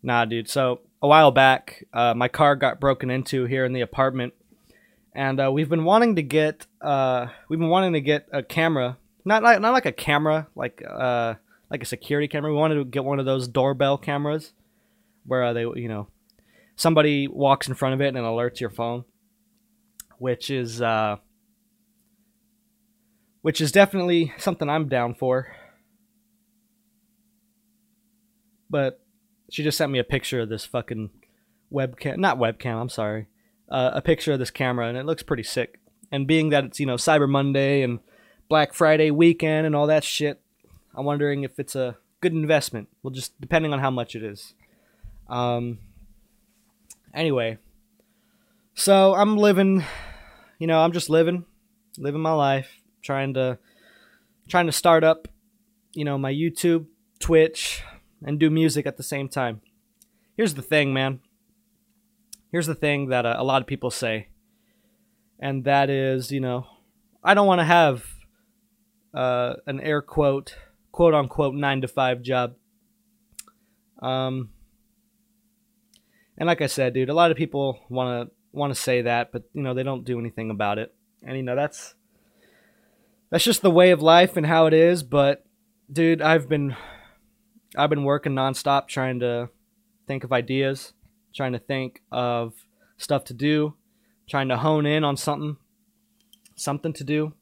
Nah, dude. So, a while back, uh, my car got broken into here in the apartment. And uh, we've been wanting to get. Uh, we've been wanting to get a camera. Not like, not like a camera, like uh, like a security camera. We wanted to get one of those doorbell cameras where uh, they you know somebody walks in front of it and alerts your phone, which is uh, which is definitely something I'm down for. But she just sent me a picture of this fucking webcam, not webcam. I'm sorry, uh, a picture of this camera, and it looks pretty sick. And being that it's you know Cyber Monday and Black Friday weekend and all that shit, I'm wondering if it's a good investment. Well, just depending on how much it is. Um, anyway, so I'm living, you know, I'm just living, living my life, trying to, trying to start up, you know, my YouTube, Twitch, and do music at the same time. Here's the thing, man. Here's the thing that uh, a lot of people say, and that is, you know, I don't want to have uh, an air quote, quote unquote, nine to five job. Um, and like I said, dude, a lot of people want to want to say that, but you know they don't do anything about it. And you know that's that's just the way of life and how it is. But dude, I've been I've been working nonstop trying to think of ideas, trying to think of stuff to do, trying to hone in on something, something to do.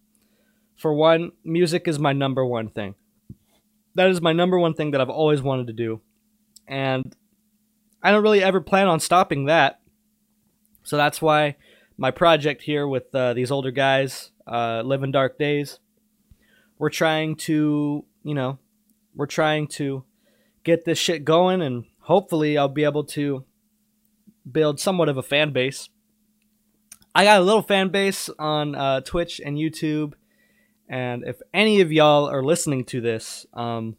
For one, music is my number one thing. That is my number one thing that I've always wanted to do. And I don't really ever plan on stopping that. So that's why my project here with uh, these older guys, uh, Living Dark Days, we're trying to, you know, we're trying to get this shit going and hopefully I'll be able to build somewhat of a fan base. I got a little fan base on uh, Twitch and YouTube, and if any of y'all are listening to this, um,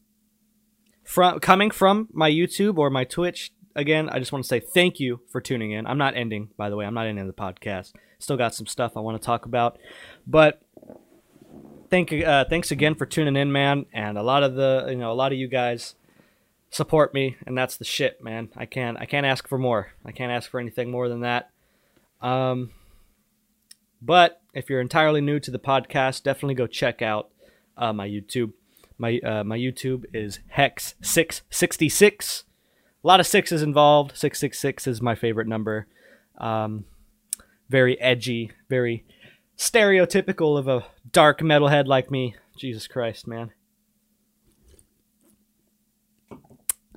from coming from my YouTube or my Twitch, again, I just want to say thank you for tuning in. I'm not ending, by the way. I'm not ending the podcast. Still got some stuff I want to talk about, but thank uh, thanks again for tuning in, man. And a lot of the you know a lot of you guys support me, and that's the shit, man. I can't I can't ask for more. I can't ask for anything more than that. Um, but if you're entirely new to the podcast, definitely go check out uh, my YouTube. My uh, my YouTube is Hex six sixty six. A lot of sixes involved. Six six six is my favorite number. Um, very edgy, very stereotypical of a dark metalhead like me. Jesus Christ, man.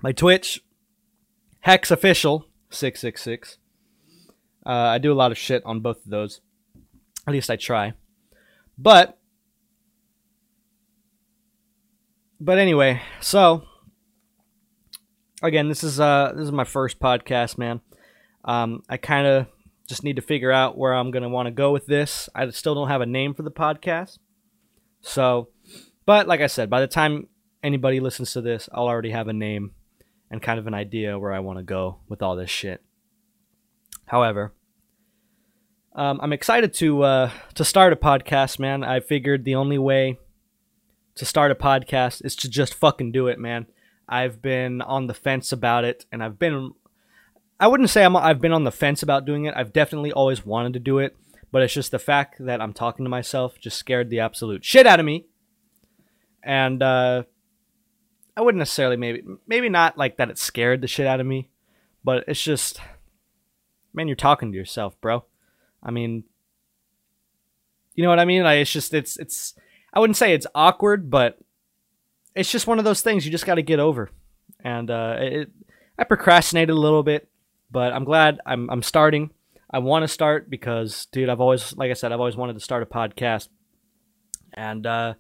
My Twitch, Hex Official 666. Uh, I do a lot of shit on both of those. At least I try. But but anyway, so again, this is uh this is my first podcast, man. Um, I kind of just need to figure out where I'm gonna want to go with this. I still don't have a name for the podcast, so. But like I said, by the time anybody listens to this, I'll already have a name and kind of an idea where I want to go with all this shit. However, um, I'm excited to uh, to start a podcast, man. I figured the only way to start a podcast is to just fucking do it, man. I've been on the fence about it, and I've been I wouldn't say I'm I've been on the fence about doing it. I've definitely always wanted to do it, but it's just the fact that I'm talking to myself just scared the absolute shit out of me. And uh, I wouldn't necessarily maybe maybe not like that it scared the shit out of me, but it's just man, you're talking to yourself, bro. I mean, you know what I mean? Like it's just it's it's I wouldn't say it's awkward, but it's just one of those things you just got to get over. And uh, it, I procrastinated a little bit but I'm glad I'm I'm starting. I want to start because, dude, I've always, like I said, I've always wanted to start a podcast, and uh,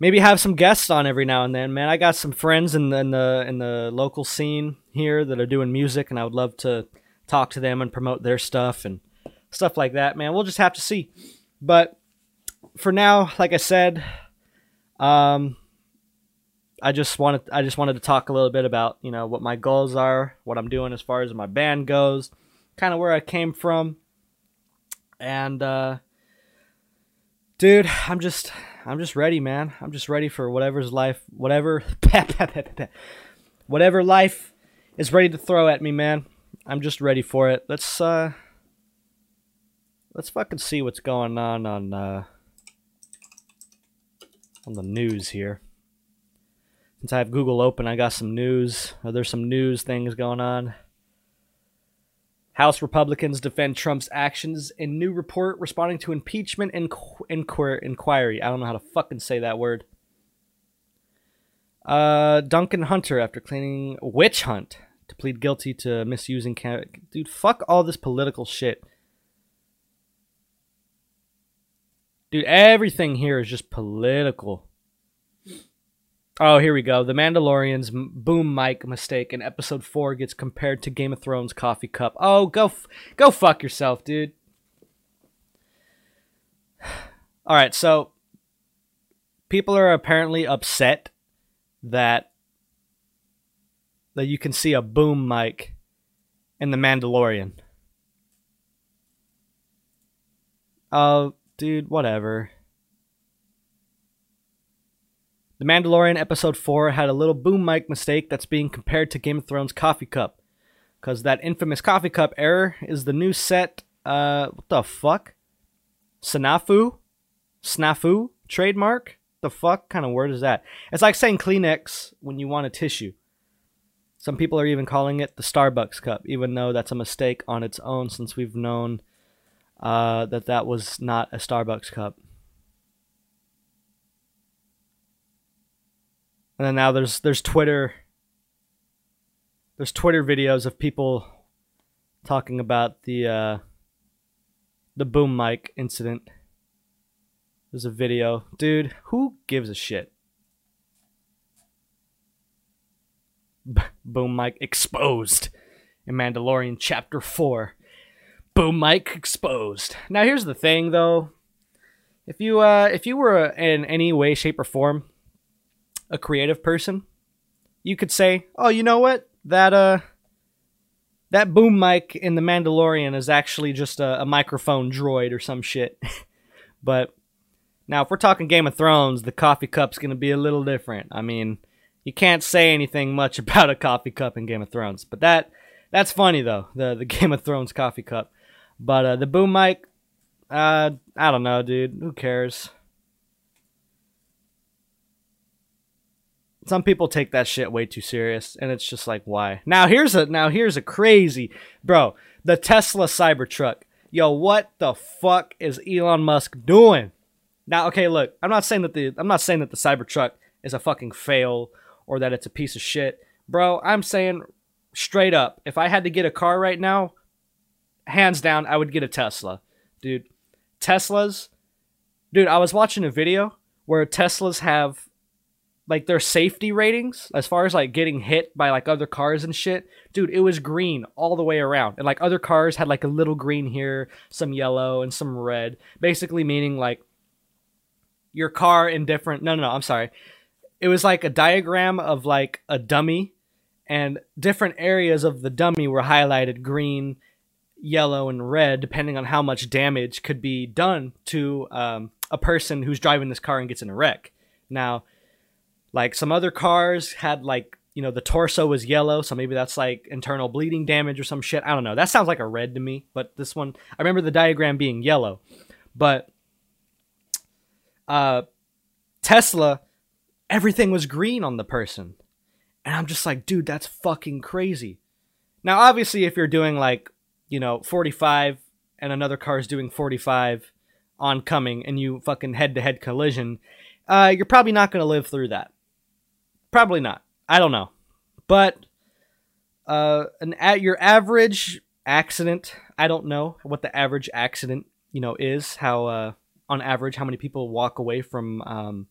maybe have some guests on every now and then. Man, I got some friends in the, in the in the local scene here that are doing music, and I would love to talk to them and promote their stuff and stuff like that. Man, we'll just have to see. But for now, like I said, um, I just wanted I just wanted to talk a little bit about you know what my goals are, what I'm doing as far as my band goes, kind of where I came from, and uh, dude, I'm just I'm just ready, man. I'm just ready for whatever's life, whatever whatever life is ready to throw at me, man. I'm just ready for it. Let's uh let's fucking see what's going on on uh on the news here since I have Google open, I got some news. Uh, there's some news things going on. House Republicans defend Trump's actions in new report responding to impeachment inqu- inquir- inquiry. I don't know how to fucking say that word. Uh, Duncan Hunter, after claiming witch hunt to plead guilty to misusing. Cam- Dude, fuck all this political shit. Dude, everything here is just political. Oh, here we go. The Mandalorian's boom mic mistake in episode 4 gets compared to Game of Thrones coffee cup. Oh, go f- go fuck yourself, dude. All right, so people are apparently upset that that you can see a boom mic in the Mandalorian. Oh, dude, whatever. The Mandalorian episode 4 had a little boom mic mistake that's being compared to Game of Thrones coffee cup. Because that infamous coffee cup error is the new set, uh, what the fuck? Snafu? Snafu? Trademark? The fuck kind of word is that? It's like saying Kleenex when you want a tissue. Some people are even calling it the Starbucks cup, even though that's a mistake on its own since we've known uh, that that was not a Starbucks cup. And then now there's there's Twitter there's Twitter videos of people talking about the uh, the boom mic incident. There's a video. Dude, who gives a shit? B- Boom Mike exposed in Mandalorian Chapter 4. Boom Mike exposed. Now here's the thing though. If you uh if you were in any way shape or form a creative person, you could say, "Oh, you know what? That uh that boom mic in the Mandalorian is actually just a, a microphone droid or some shit." but now, if we're talking Game of Thrones, the coffee cup's going to be a little different. I mean, you can't say anything much about a coffee cup in Game of Thrones, but that that's funny though. The the Game of Thrones coffee cup, but uh, the boom mic, uh, I don't know, dude. Who cares? Some people take that shit way too serious, and it's just like, why? Now here's a now here's a crazy, bro. The Tesla Cybertruck. Yo, what the fuck is Elon Musk doing? Now, okay, look, I'm not saying that the I'm not saying that the Cybertruck is a fucking fail or that it's a piece of shit. Bro, I'm saying straight up, if I had to get a car right now, hands down, I would get a Tesla. Dude, Teslas, dude, I was watching a video where Teslas have like their safety ratings as far as like getting hit by like other cars and shit. Dude, it was green all the way around. And like other cars had like a little green here, some yellow, and some red. Basically meaning like your car in different no no no, I'm sorry. It was like a diagram of like a dummy and different areas of the dummy were highlighted green, yellow, and red, depending on how much damage could be done to um, a person who's driving this car and gets in a wreck. Now, like some other cars had like you know the torso was yellow, so maybe that's like internal bleeding damage or some shit. I don't know. That sounds like a red to me, but this one I remember the diagram being yellow, but uh, Tesla, everything was green on the person. And I'm just like, dude, that's fucking crazy. Now, obviously, if you're doing like, you know, 45 and another car is doing 45 oncoming and you fucking head to head collision, uh, you're probably not going to live through that. Probably not. I don't know. But uh, an at your average accident, I don't know what the average accident, you know, is. How uh, on average, how many people walk away from um,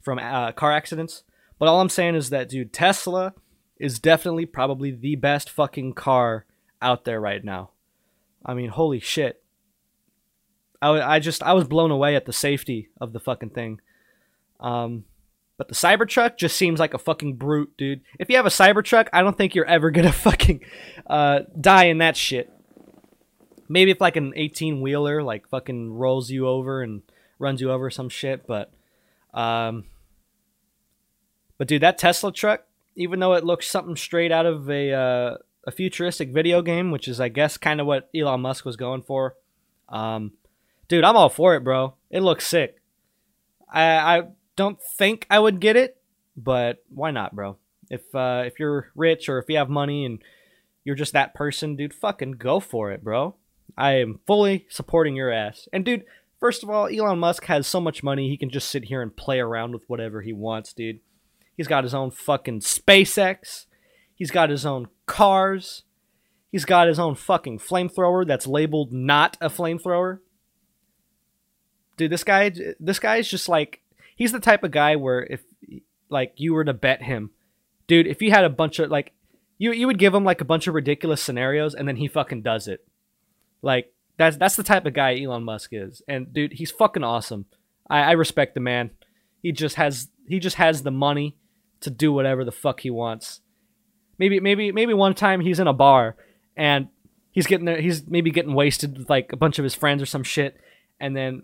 from uh, car accidents? But all I'm saying is that, dude, Tesla is definitely probably the best fucking car out there right now. I mean, holy shit. I, I just, I was blown away at the safety of the fucking thing. Um, but the Cybertruck just seems like a fucking brute, dude. If you have a Cybertruck, I don't think you're ever gonna fucking uh, die in that shit. Maybe if like an 18 wheeler like fucking rolls you over and runs you over some shit, but um, but dude, that Tesla truck, even though it looks something straight out of a uh, a futuristic video game, which is I guess kind of what Elon Musk was going for, um, dude, I'm all for it, bro. It looks sick. I I don't think I would get it, but why not, bro? If uh, if you're rich or if you have money and you're just that person, dude, fucking go for it, bro. I am fully supporting your ass. And dude, first of all, Elon Musk has so much money he can just sit here and play around with whatever he wants, dude. He's got his own fucking SpaceX. He's got his own cars. He's got his own fucking flamethrower that's labeled not a flamethrower. Dude, this guy this guy is just like he's the type of guy where if like you were to bet him, dude, if you had a bunch of like you you would give him like a bunch of ridiculous scenarios and then he fucking does it. Like that's that's the type of guy Elon Musk is. And dude, he's fucking awesome. I, I respect the man. He just has he just has the money to do whatever the fuck he wants. Maybe maybe maybe one time he's in a bar and he's getting there he's maybe getting wasted with like a bunch of his friends or some shit and then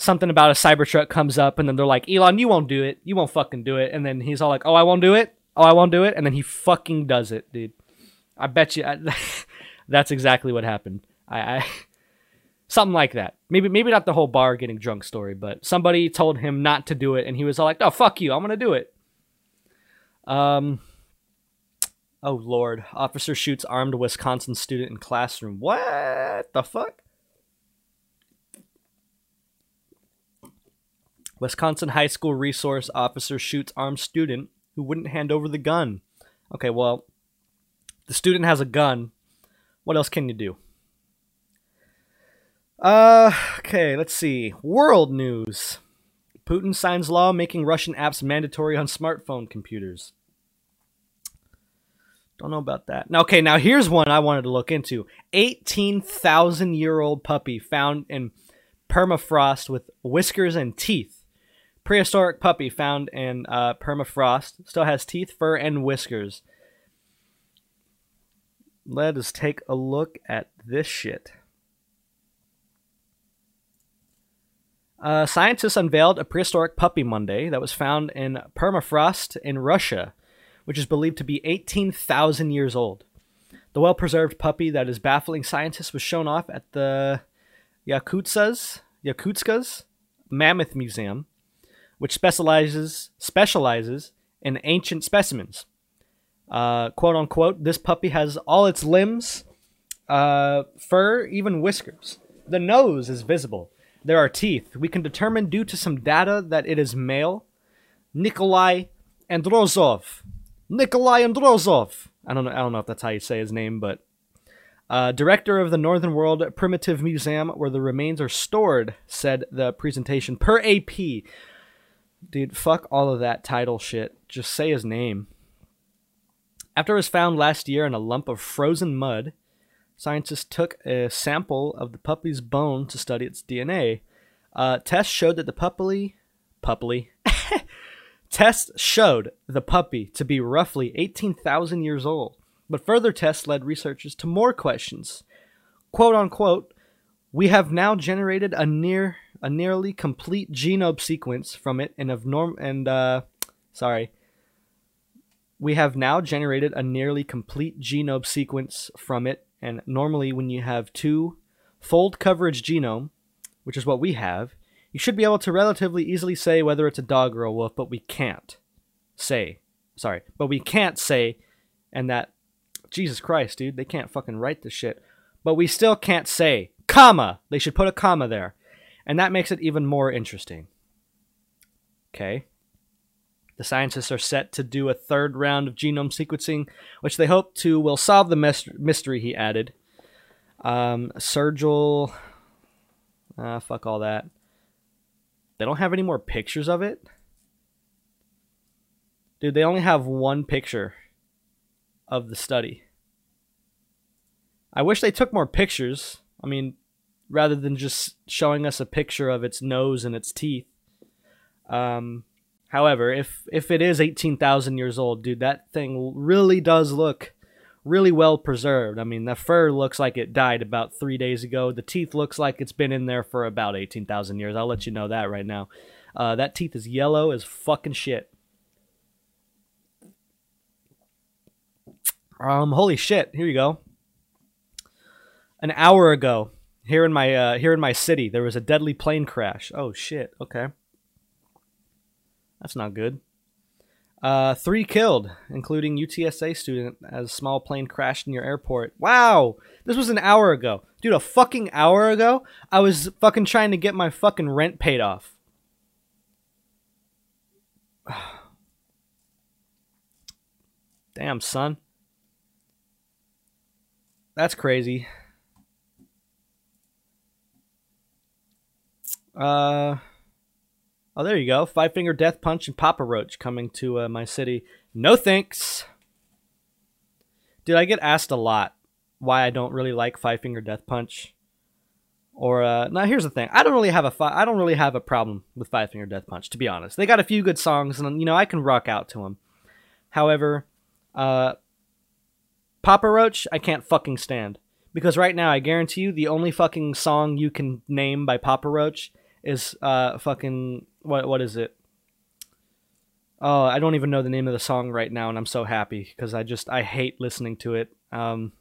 something about a Cybertruck comes up and then they're like, "Elon, you won't do it. You won't fucking do it." And then he's all like, "Oh, I won't do it. Oh, I won't do it." And then he fucking does it, dude. I bet you I, that's exactly what happened. I, I something like that. Maybe maybe not the whole bar getting drunk story, but somebody told him not to do it and he was all like, "Oh, fuck you. I'm to do it." Um. Oh lord! Officer shoots armed Wisconsin student in classroom. What the fuck? Wisconsin high school resource officer shoots armed student who wouldn't hand over the gun. Okay, well, the student has a gun. What else can you do? Uh, okay, let's see. World news. Putin signs law making Russian apps mandatory on smartphone computers. Don't know about that. Okay, now here's one I wanted to look into. 18,000 year old puppy found in permafrost with whiskers and teeth. Prehistoric puppy found in uh, permafrost. Still has teeth, fur, and whiskers. Let us take a look at this shit. Uh, scientists unveiled a prehistoric puppy Monday that was found in permafrost in Russia, which is believed to be 18,000 years old. The well preserved puppy that is baffling scientists was shown off at the Yakutska's, Yakutska's Mammoth Museum, which specializes, specializes in ancient specimens. Uh, quote unquote, this puppy has all its limbs, uh, fur, even whiskers. The nose is visible there are teeth. We can determine due to some data that it is male. Nikolai Androsov. Nikolai Androsov. I don't know. I don't know if that's how you say his name, but uh, director of the Northern World Primitive Museum, where the remains are stored, said the presentation per AP. Dude, fuck all of that title shit. Just say his name. After it was found last year in a lump of frozen mud, Scientists took a sample of the puppy's bone to study its DNA. Uh, tests showed that the puppy, puppy, tests showed the puppy to be roughly 18,000 years old. But further tests led researchers to more questions. "Quote unquote," we have now generated a near a nearly complete genome sequence from it and of norm and uh, sorry. We have now generated a nearly complete genome sequence from it and normally, when you have two fold coverage genome, which is what we have, you should be able to relatively easily say whether it's a dog or a wolf, but we can't say. Sorry, but we can't say, and that, Jesus Christ, dude, they can't fucking write this shit. But we still can't say, comma. They should put a comma there. And that makes it even more interesting. Okay. The scientists are set to do a third round of genome sequencing, which they hope to will solve the mystery. He added. Um, Sergil, ah, fuck all that. They don't have any more pictures of it. Dude, they only have one picture of the study. I wish they took more pictures. I mean, rather than just showing us a picture of its nose and its teeth. Um, However, if if it is 18,000 years old, dude, that thing really does look really well preserved. I mean, the fur looks like it died about 3 days ago. The teeth looks like it's been in there for about 18,000 years. I'll let you know that right now. Uh, that teeth is yellow as fucking shit. Um, holy shit! Here you go. An hour ago, here in my uh, here in my city, there was a deadly plane crash. Oh shit! Okay. That's not good. Uh, three killed, including UTSA student as small plane crashed near airport. Wow, this was an hour ago, dude. A fucking hour ago, I was fucking trying to get my fucking rent paid off. Damn, son. That's crazy. Uh. Oh, there you go. Five Finger Death Punch and Papa Roach coming to uh, my city. No thanks. Dude, I get asked a lot why I don't really like Five Finger Death Punch. Or uh, now here's the thing. I don't really have a fi- I don't really have a problem with Five Finger Death Punch to be honest. They got a few good songs and you know I can rock out to them. However, uh, Papa Roach I can't fucking stand because right now I guarantee you the only fucking song you can name by Papa Roach is uh fucking what what is it? Oh, I don't even know the name of the song right now, and I'm so happy because I just I hate listening to it. Um,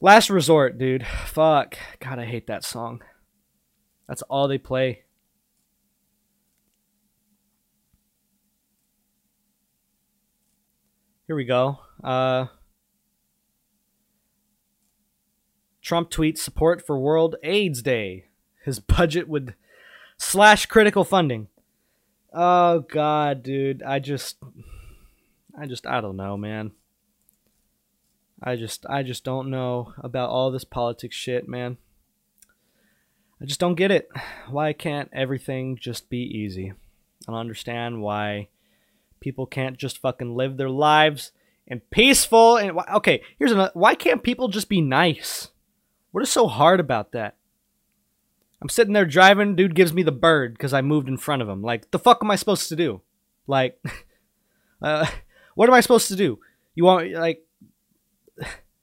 Last Resort, dude. Fuck. God, I hate that song. That's all they play. Here we go. Uh, Trump tweets support for World AIDS Day. His budget would slash critical funding. Oh god, dude, I just I just I don't know, man. I just I just don't know about all this politics shit, man. I just don't get it. Why can't everything just be easy? I don't understand why people can't just fucking live their lives and peaceful and okay, here's another why can't people just be nice? What is so hard about that? I'm sitting there driving, dude gives me the bird because I moved in front of him. Like, the fuck am I supposed to do? Like, uh, what am I supposed to do? You want, like,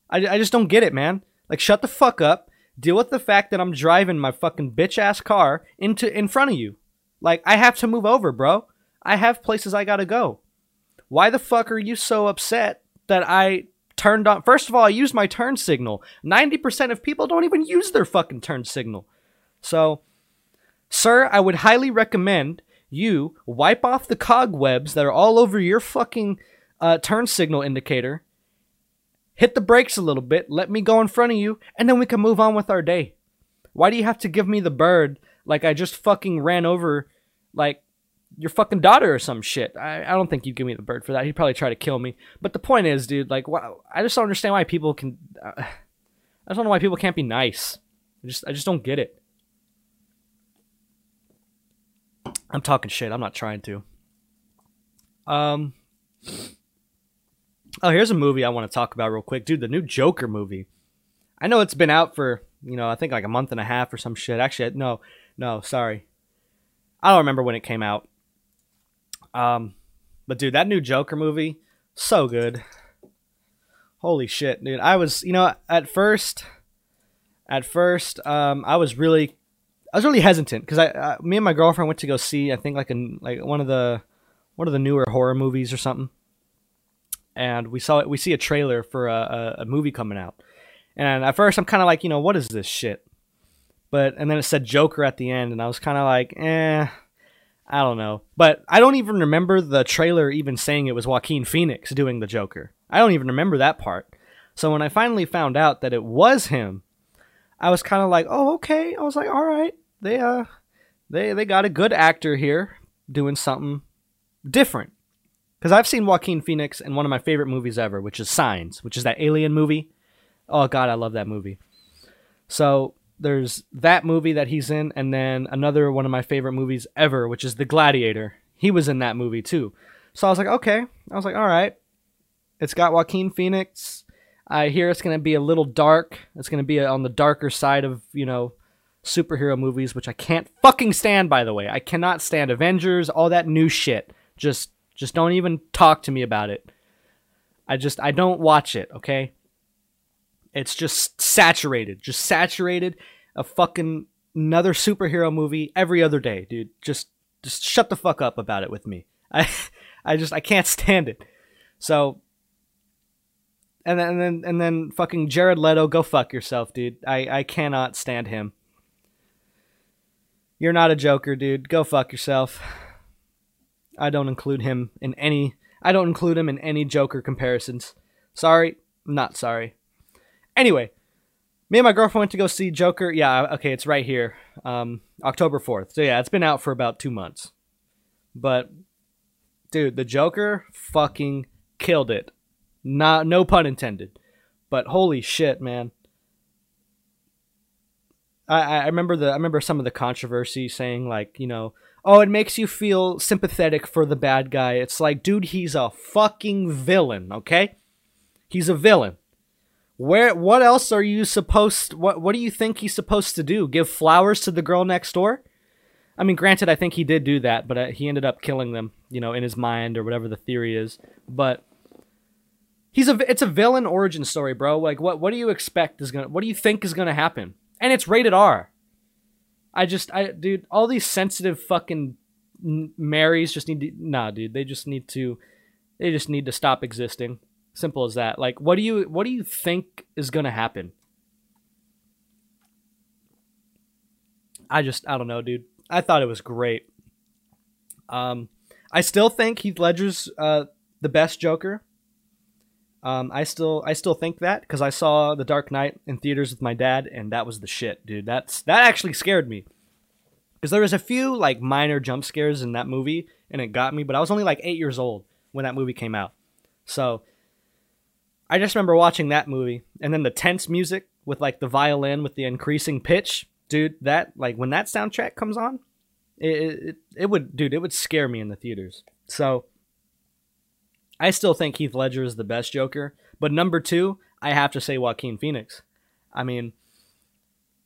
I, I just don't get it, man. Like, shut the fuck up. Deal with the fact that I'm driving my fucking bitch ass car into in front of you. Like, I have to move over, bro. I have places I gotta go. Why the fuck are you so upset that I turned on? First of all, I used my turn signal. 90% of people don't even use their fucking turn signal. So, sir, I would highly recommend you wipe off the cobwebs that are all over your fucking uh, turn signal indicator, hit the brakes a little bit, let me go in front of you, and then we can move on with our day. Why do you have to give me the bird like I just fucking ran over, like, your fucking daughter or some shit? I, I don't think you'd give me the bird for that. He'd probably try to kill me. But the point is, dude, like, I just don't understand why people can. Uh, I just don't know why people can't be nice. I just, I just don't get it. I'm talking shit. I'm not trying to. Um. Oh, here's a movie I want to talk about real quick, dude. The new Joker movie. I know it's been out for you know I think like a month and a half or some shit. Actually, no, no, sorry. I don't remember when it came out. Um, but dude, that new Joker movie, so good. Holy shit, dude! I was you know at first, at first, um, I was really I was really hesitant because I, uh, me and my girlfriend went to go see I think like a like one of the one of the newer horror movies or something, and we saw it. We see a trailer for a, a, a movie coming out, and at first I'm kind of like, you know, what is this shit? But and then it said Joker at the end, and I was kind of like, eh, I don't know. But I don't even remember the trailer even saying it was Joaquin Phoenix doing the Joker. I don't even remember that part. So when I finally found out that it was him, I was kind of like, oh, okay. I was like, all right, they uh, they they got a good actor here doing something different. Because I've seen Joaquin Phoenix in one of my favorite movies ever, which is Signs, which is that alien movie. Oh God, I love that movie. So there's that movie that he's in, and then another one of my favorite movies ever, which is The Gladiator. He was in that movie too. So I was like, okay. I was like, all right. It's got Joaquin Phoenix. I hear it's going to be a little dark. It's going to be on the darker side of, you know, superhero movies, which I can't fucking stand, by the way. I cannot stand Avengers, all that new shit. Just, just don't even talk to me about it. I just, I don't watch it, okay? It's just saturated. Just saturated. A fucking another superhero movie every other day, dude. Just, just shut the fuck up about it with me. I, I just, I can't stand it. So and then and then and then fucking Jared Leto, go fuck yourself, dude. I I cannot stand him. You're not a Joker, dude. Go fuck yourself. I don't include him in any. I don't include him in any Joker comparisons. Sorry, not sorry. Anyway, me and my girlfriend went to go see Joker. Yeah, okay, it's right here. Um, October 4th. So yeah, it's been out for about two months. But, dude, the Joker fucking killed it. Not no pun intended. But holy shit, man. I, I remember the I remember some of the controversy saying like, you know, oh, it makes you feel sympathetic for the bad guy. It's like, dude, he's a fucking villain, okay? He's a villain. Where what else are you supposed what what do you think he's supposed to do? Give flowers to the girl next door? I mean, granted, I think he did do that, but uh, he ended up killing them, you know, in his mind or whatever the theory is. But he's a it's a villain origin story, bro. Like what what do you expect is gonna what do you think is gonna happen? And it's rated R. I just I dude, all these sensitive fucking Marys just need to nah, dude. They just need to they just need to stop existing. Simple as that. Like what do you what do you think is gonna happen? I just I don't know, dude. I thought it was great. Um, I still think Heath Ledger's uh, the best Joker. Um, I still I still think that because I saw The Dark Knight in theaters with my dad, and that was the shit, dude. That's that actually scared me because there was a few like minor jump scares in that movie, and it got me. But I was only like eight years old when that movie came out, so I just remember watching that movie, and then the tense music with like the violin with the increasing pitch, dude. That like when that soundtrack comes on, it it, it would dude, it would scare me in the theaters. So I still think Heath Ledger is the best Joker, but number two, I have to say Joaquin Phoenix. I mean,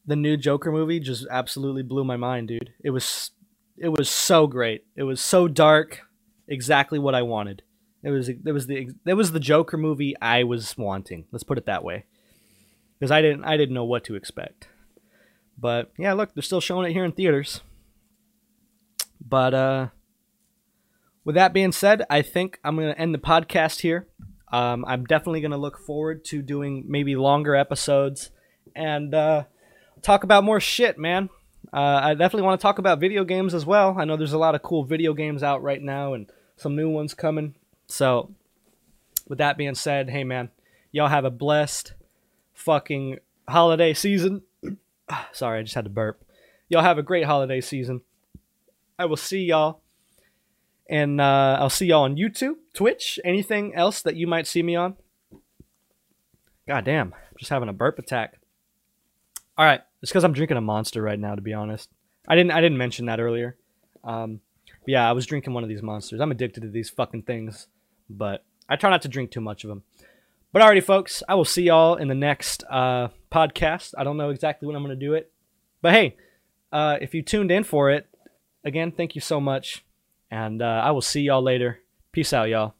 the new Joker movie just absolutely blew my mind, dude. It was it was so great. It was so dark, exactly what I wanted. It was it was the it was the Joker movie I was wanting. Let's put it that way. Because I didn't I didn't know what to expect. But yeah, look, they're still showing it here in theaters. But uh with that being said, I think I'm going to end the podcast here. Um, I'm definitely going to look forward to doing maybe longer episodes and uh, talk about more shit, man. Uh, I definitely want to talk about video games as well. I know there's a lot of cool video games out right now and some new ones coming. So, with that being said, hey, man, y'all have a blessed fucking holiday season. Sorry, I just had to burp. Y'all have a great holiday season. I will see y'all. And uh, I'll see y'all on YouTube, Twitch, anything else that you might see me on. God damn, I'm just having a burp attack. All right, it's because I'm drinking a monster right now. To be honest, I didn't I didn't mention that earlier. Um, yeah, I was drinking one of these monsters. I'm addicted to these fucking things, but I try not to drink too much of them. But alrighty, folks, I will see y'all in the next uh, podcast. I don't know exactly when I'm going to do it, but hey, uh, if you tuned in for it, again, thank you so much, and uh, I will see y'all later. Peace out, y'all.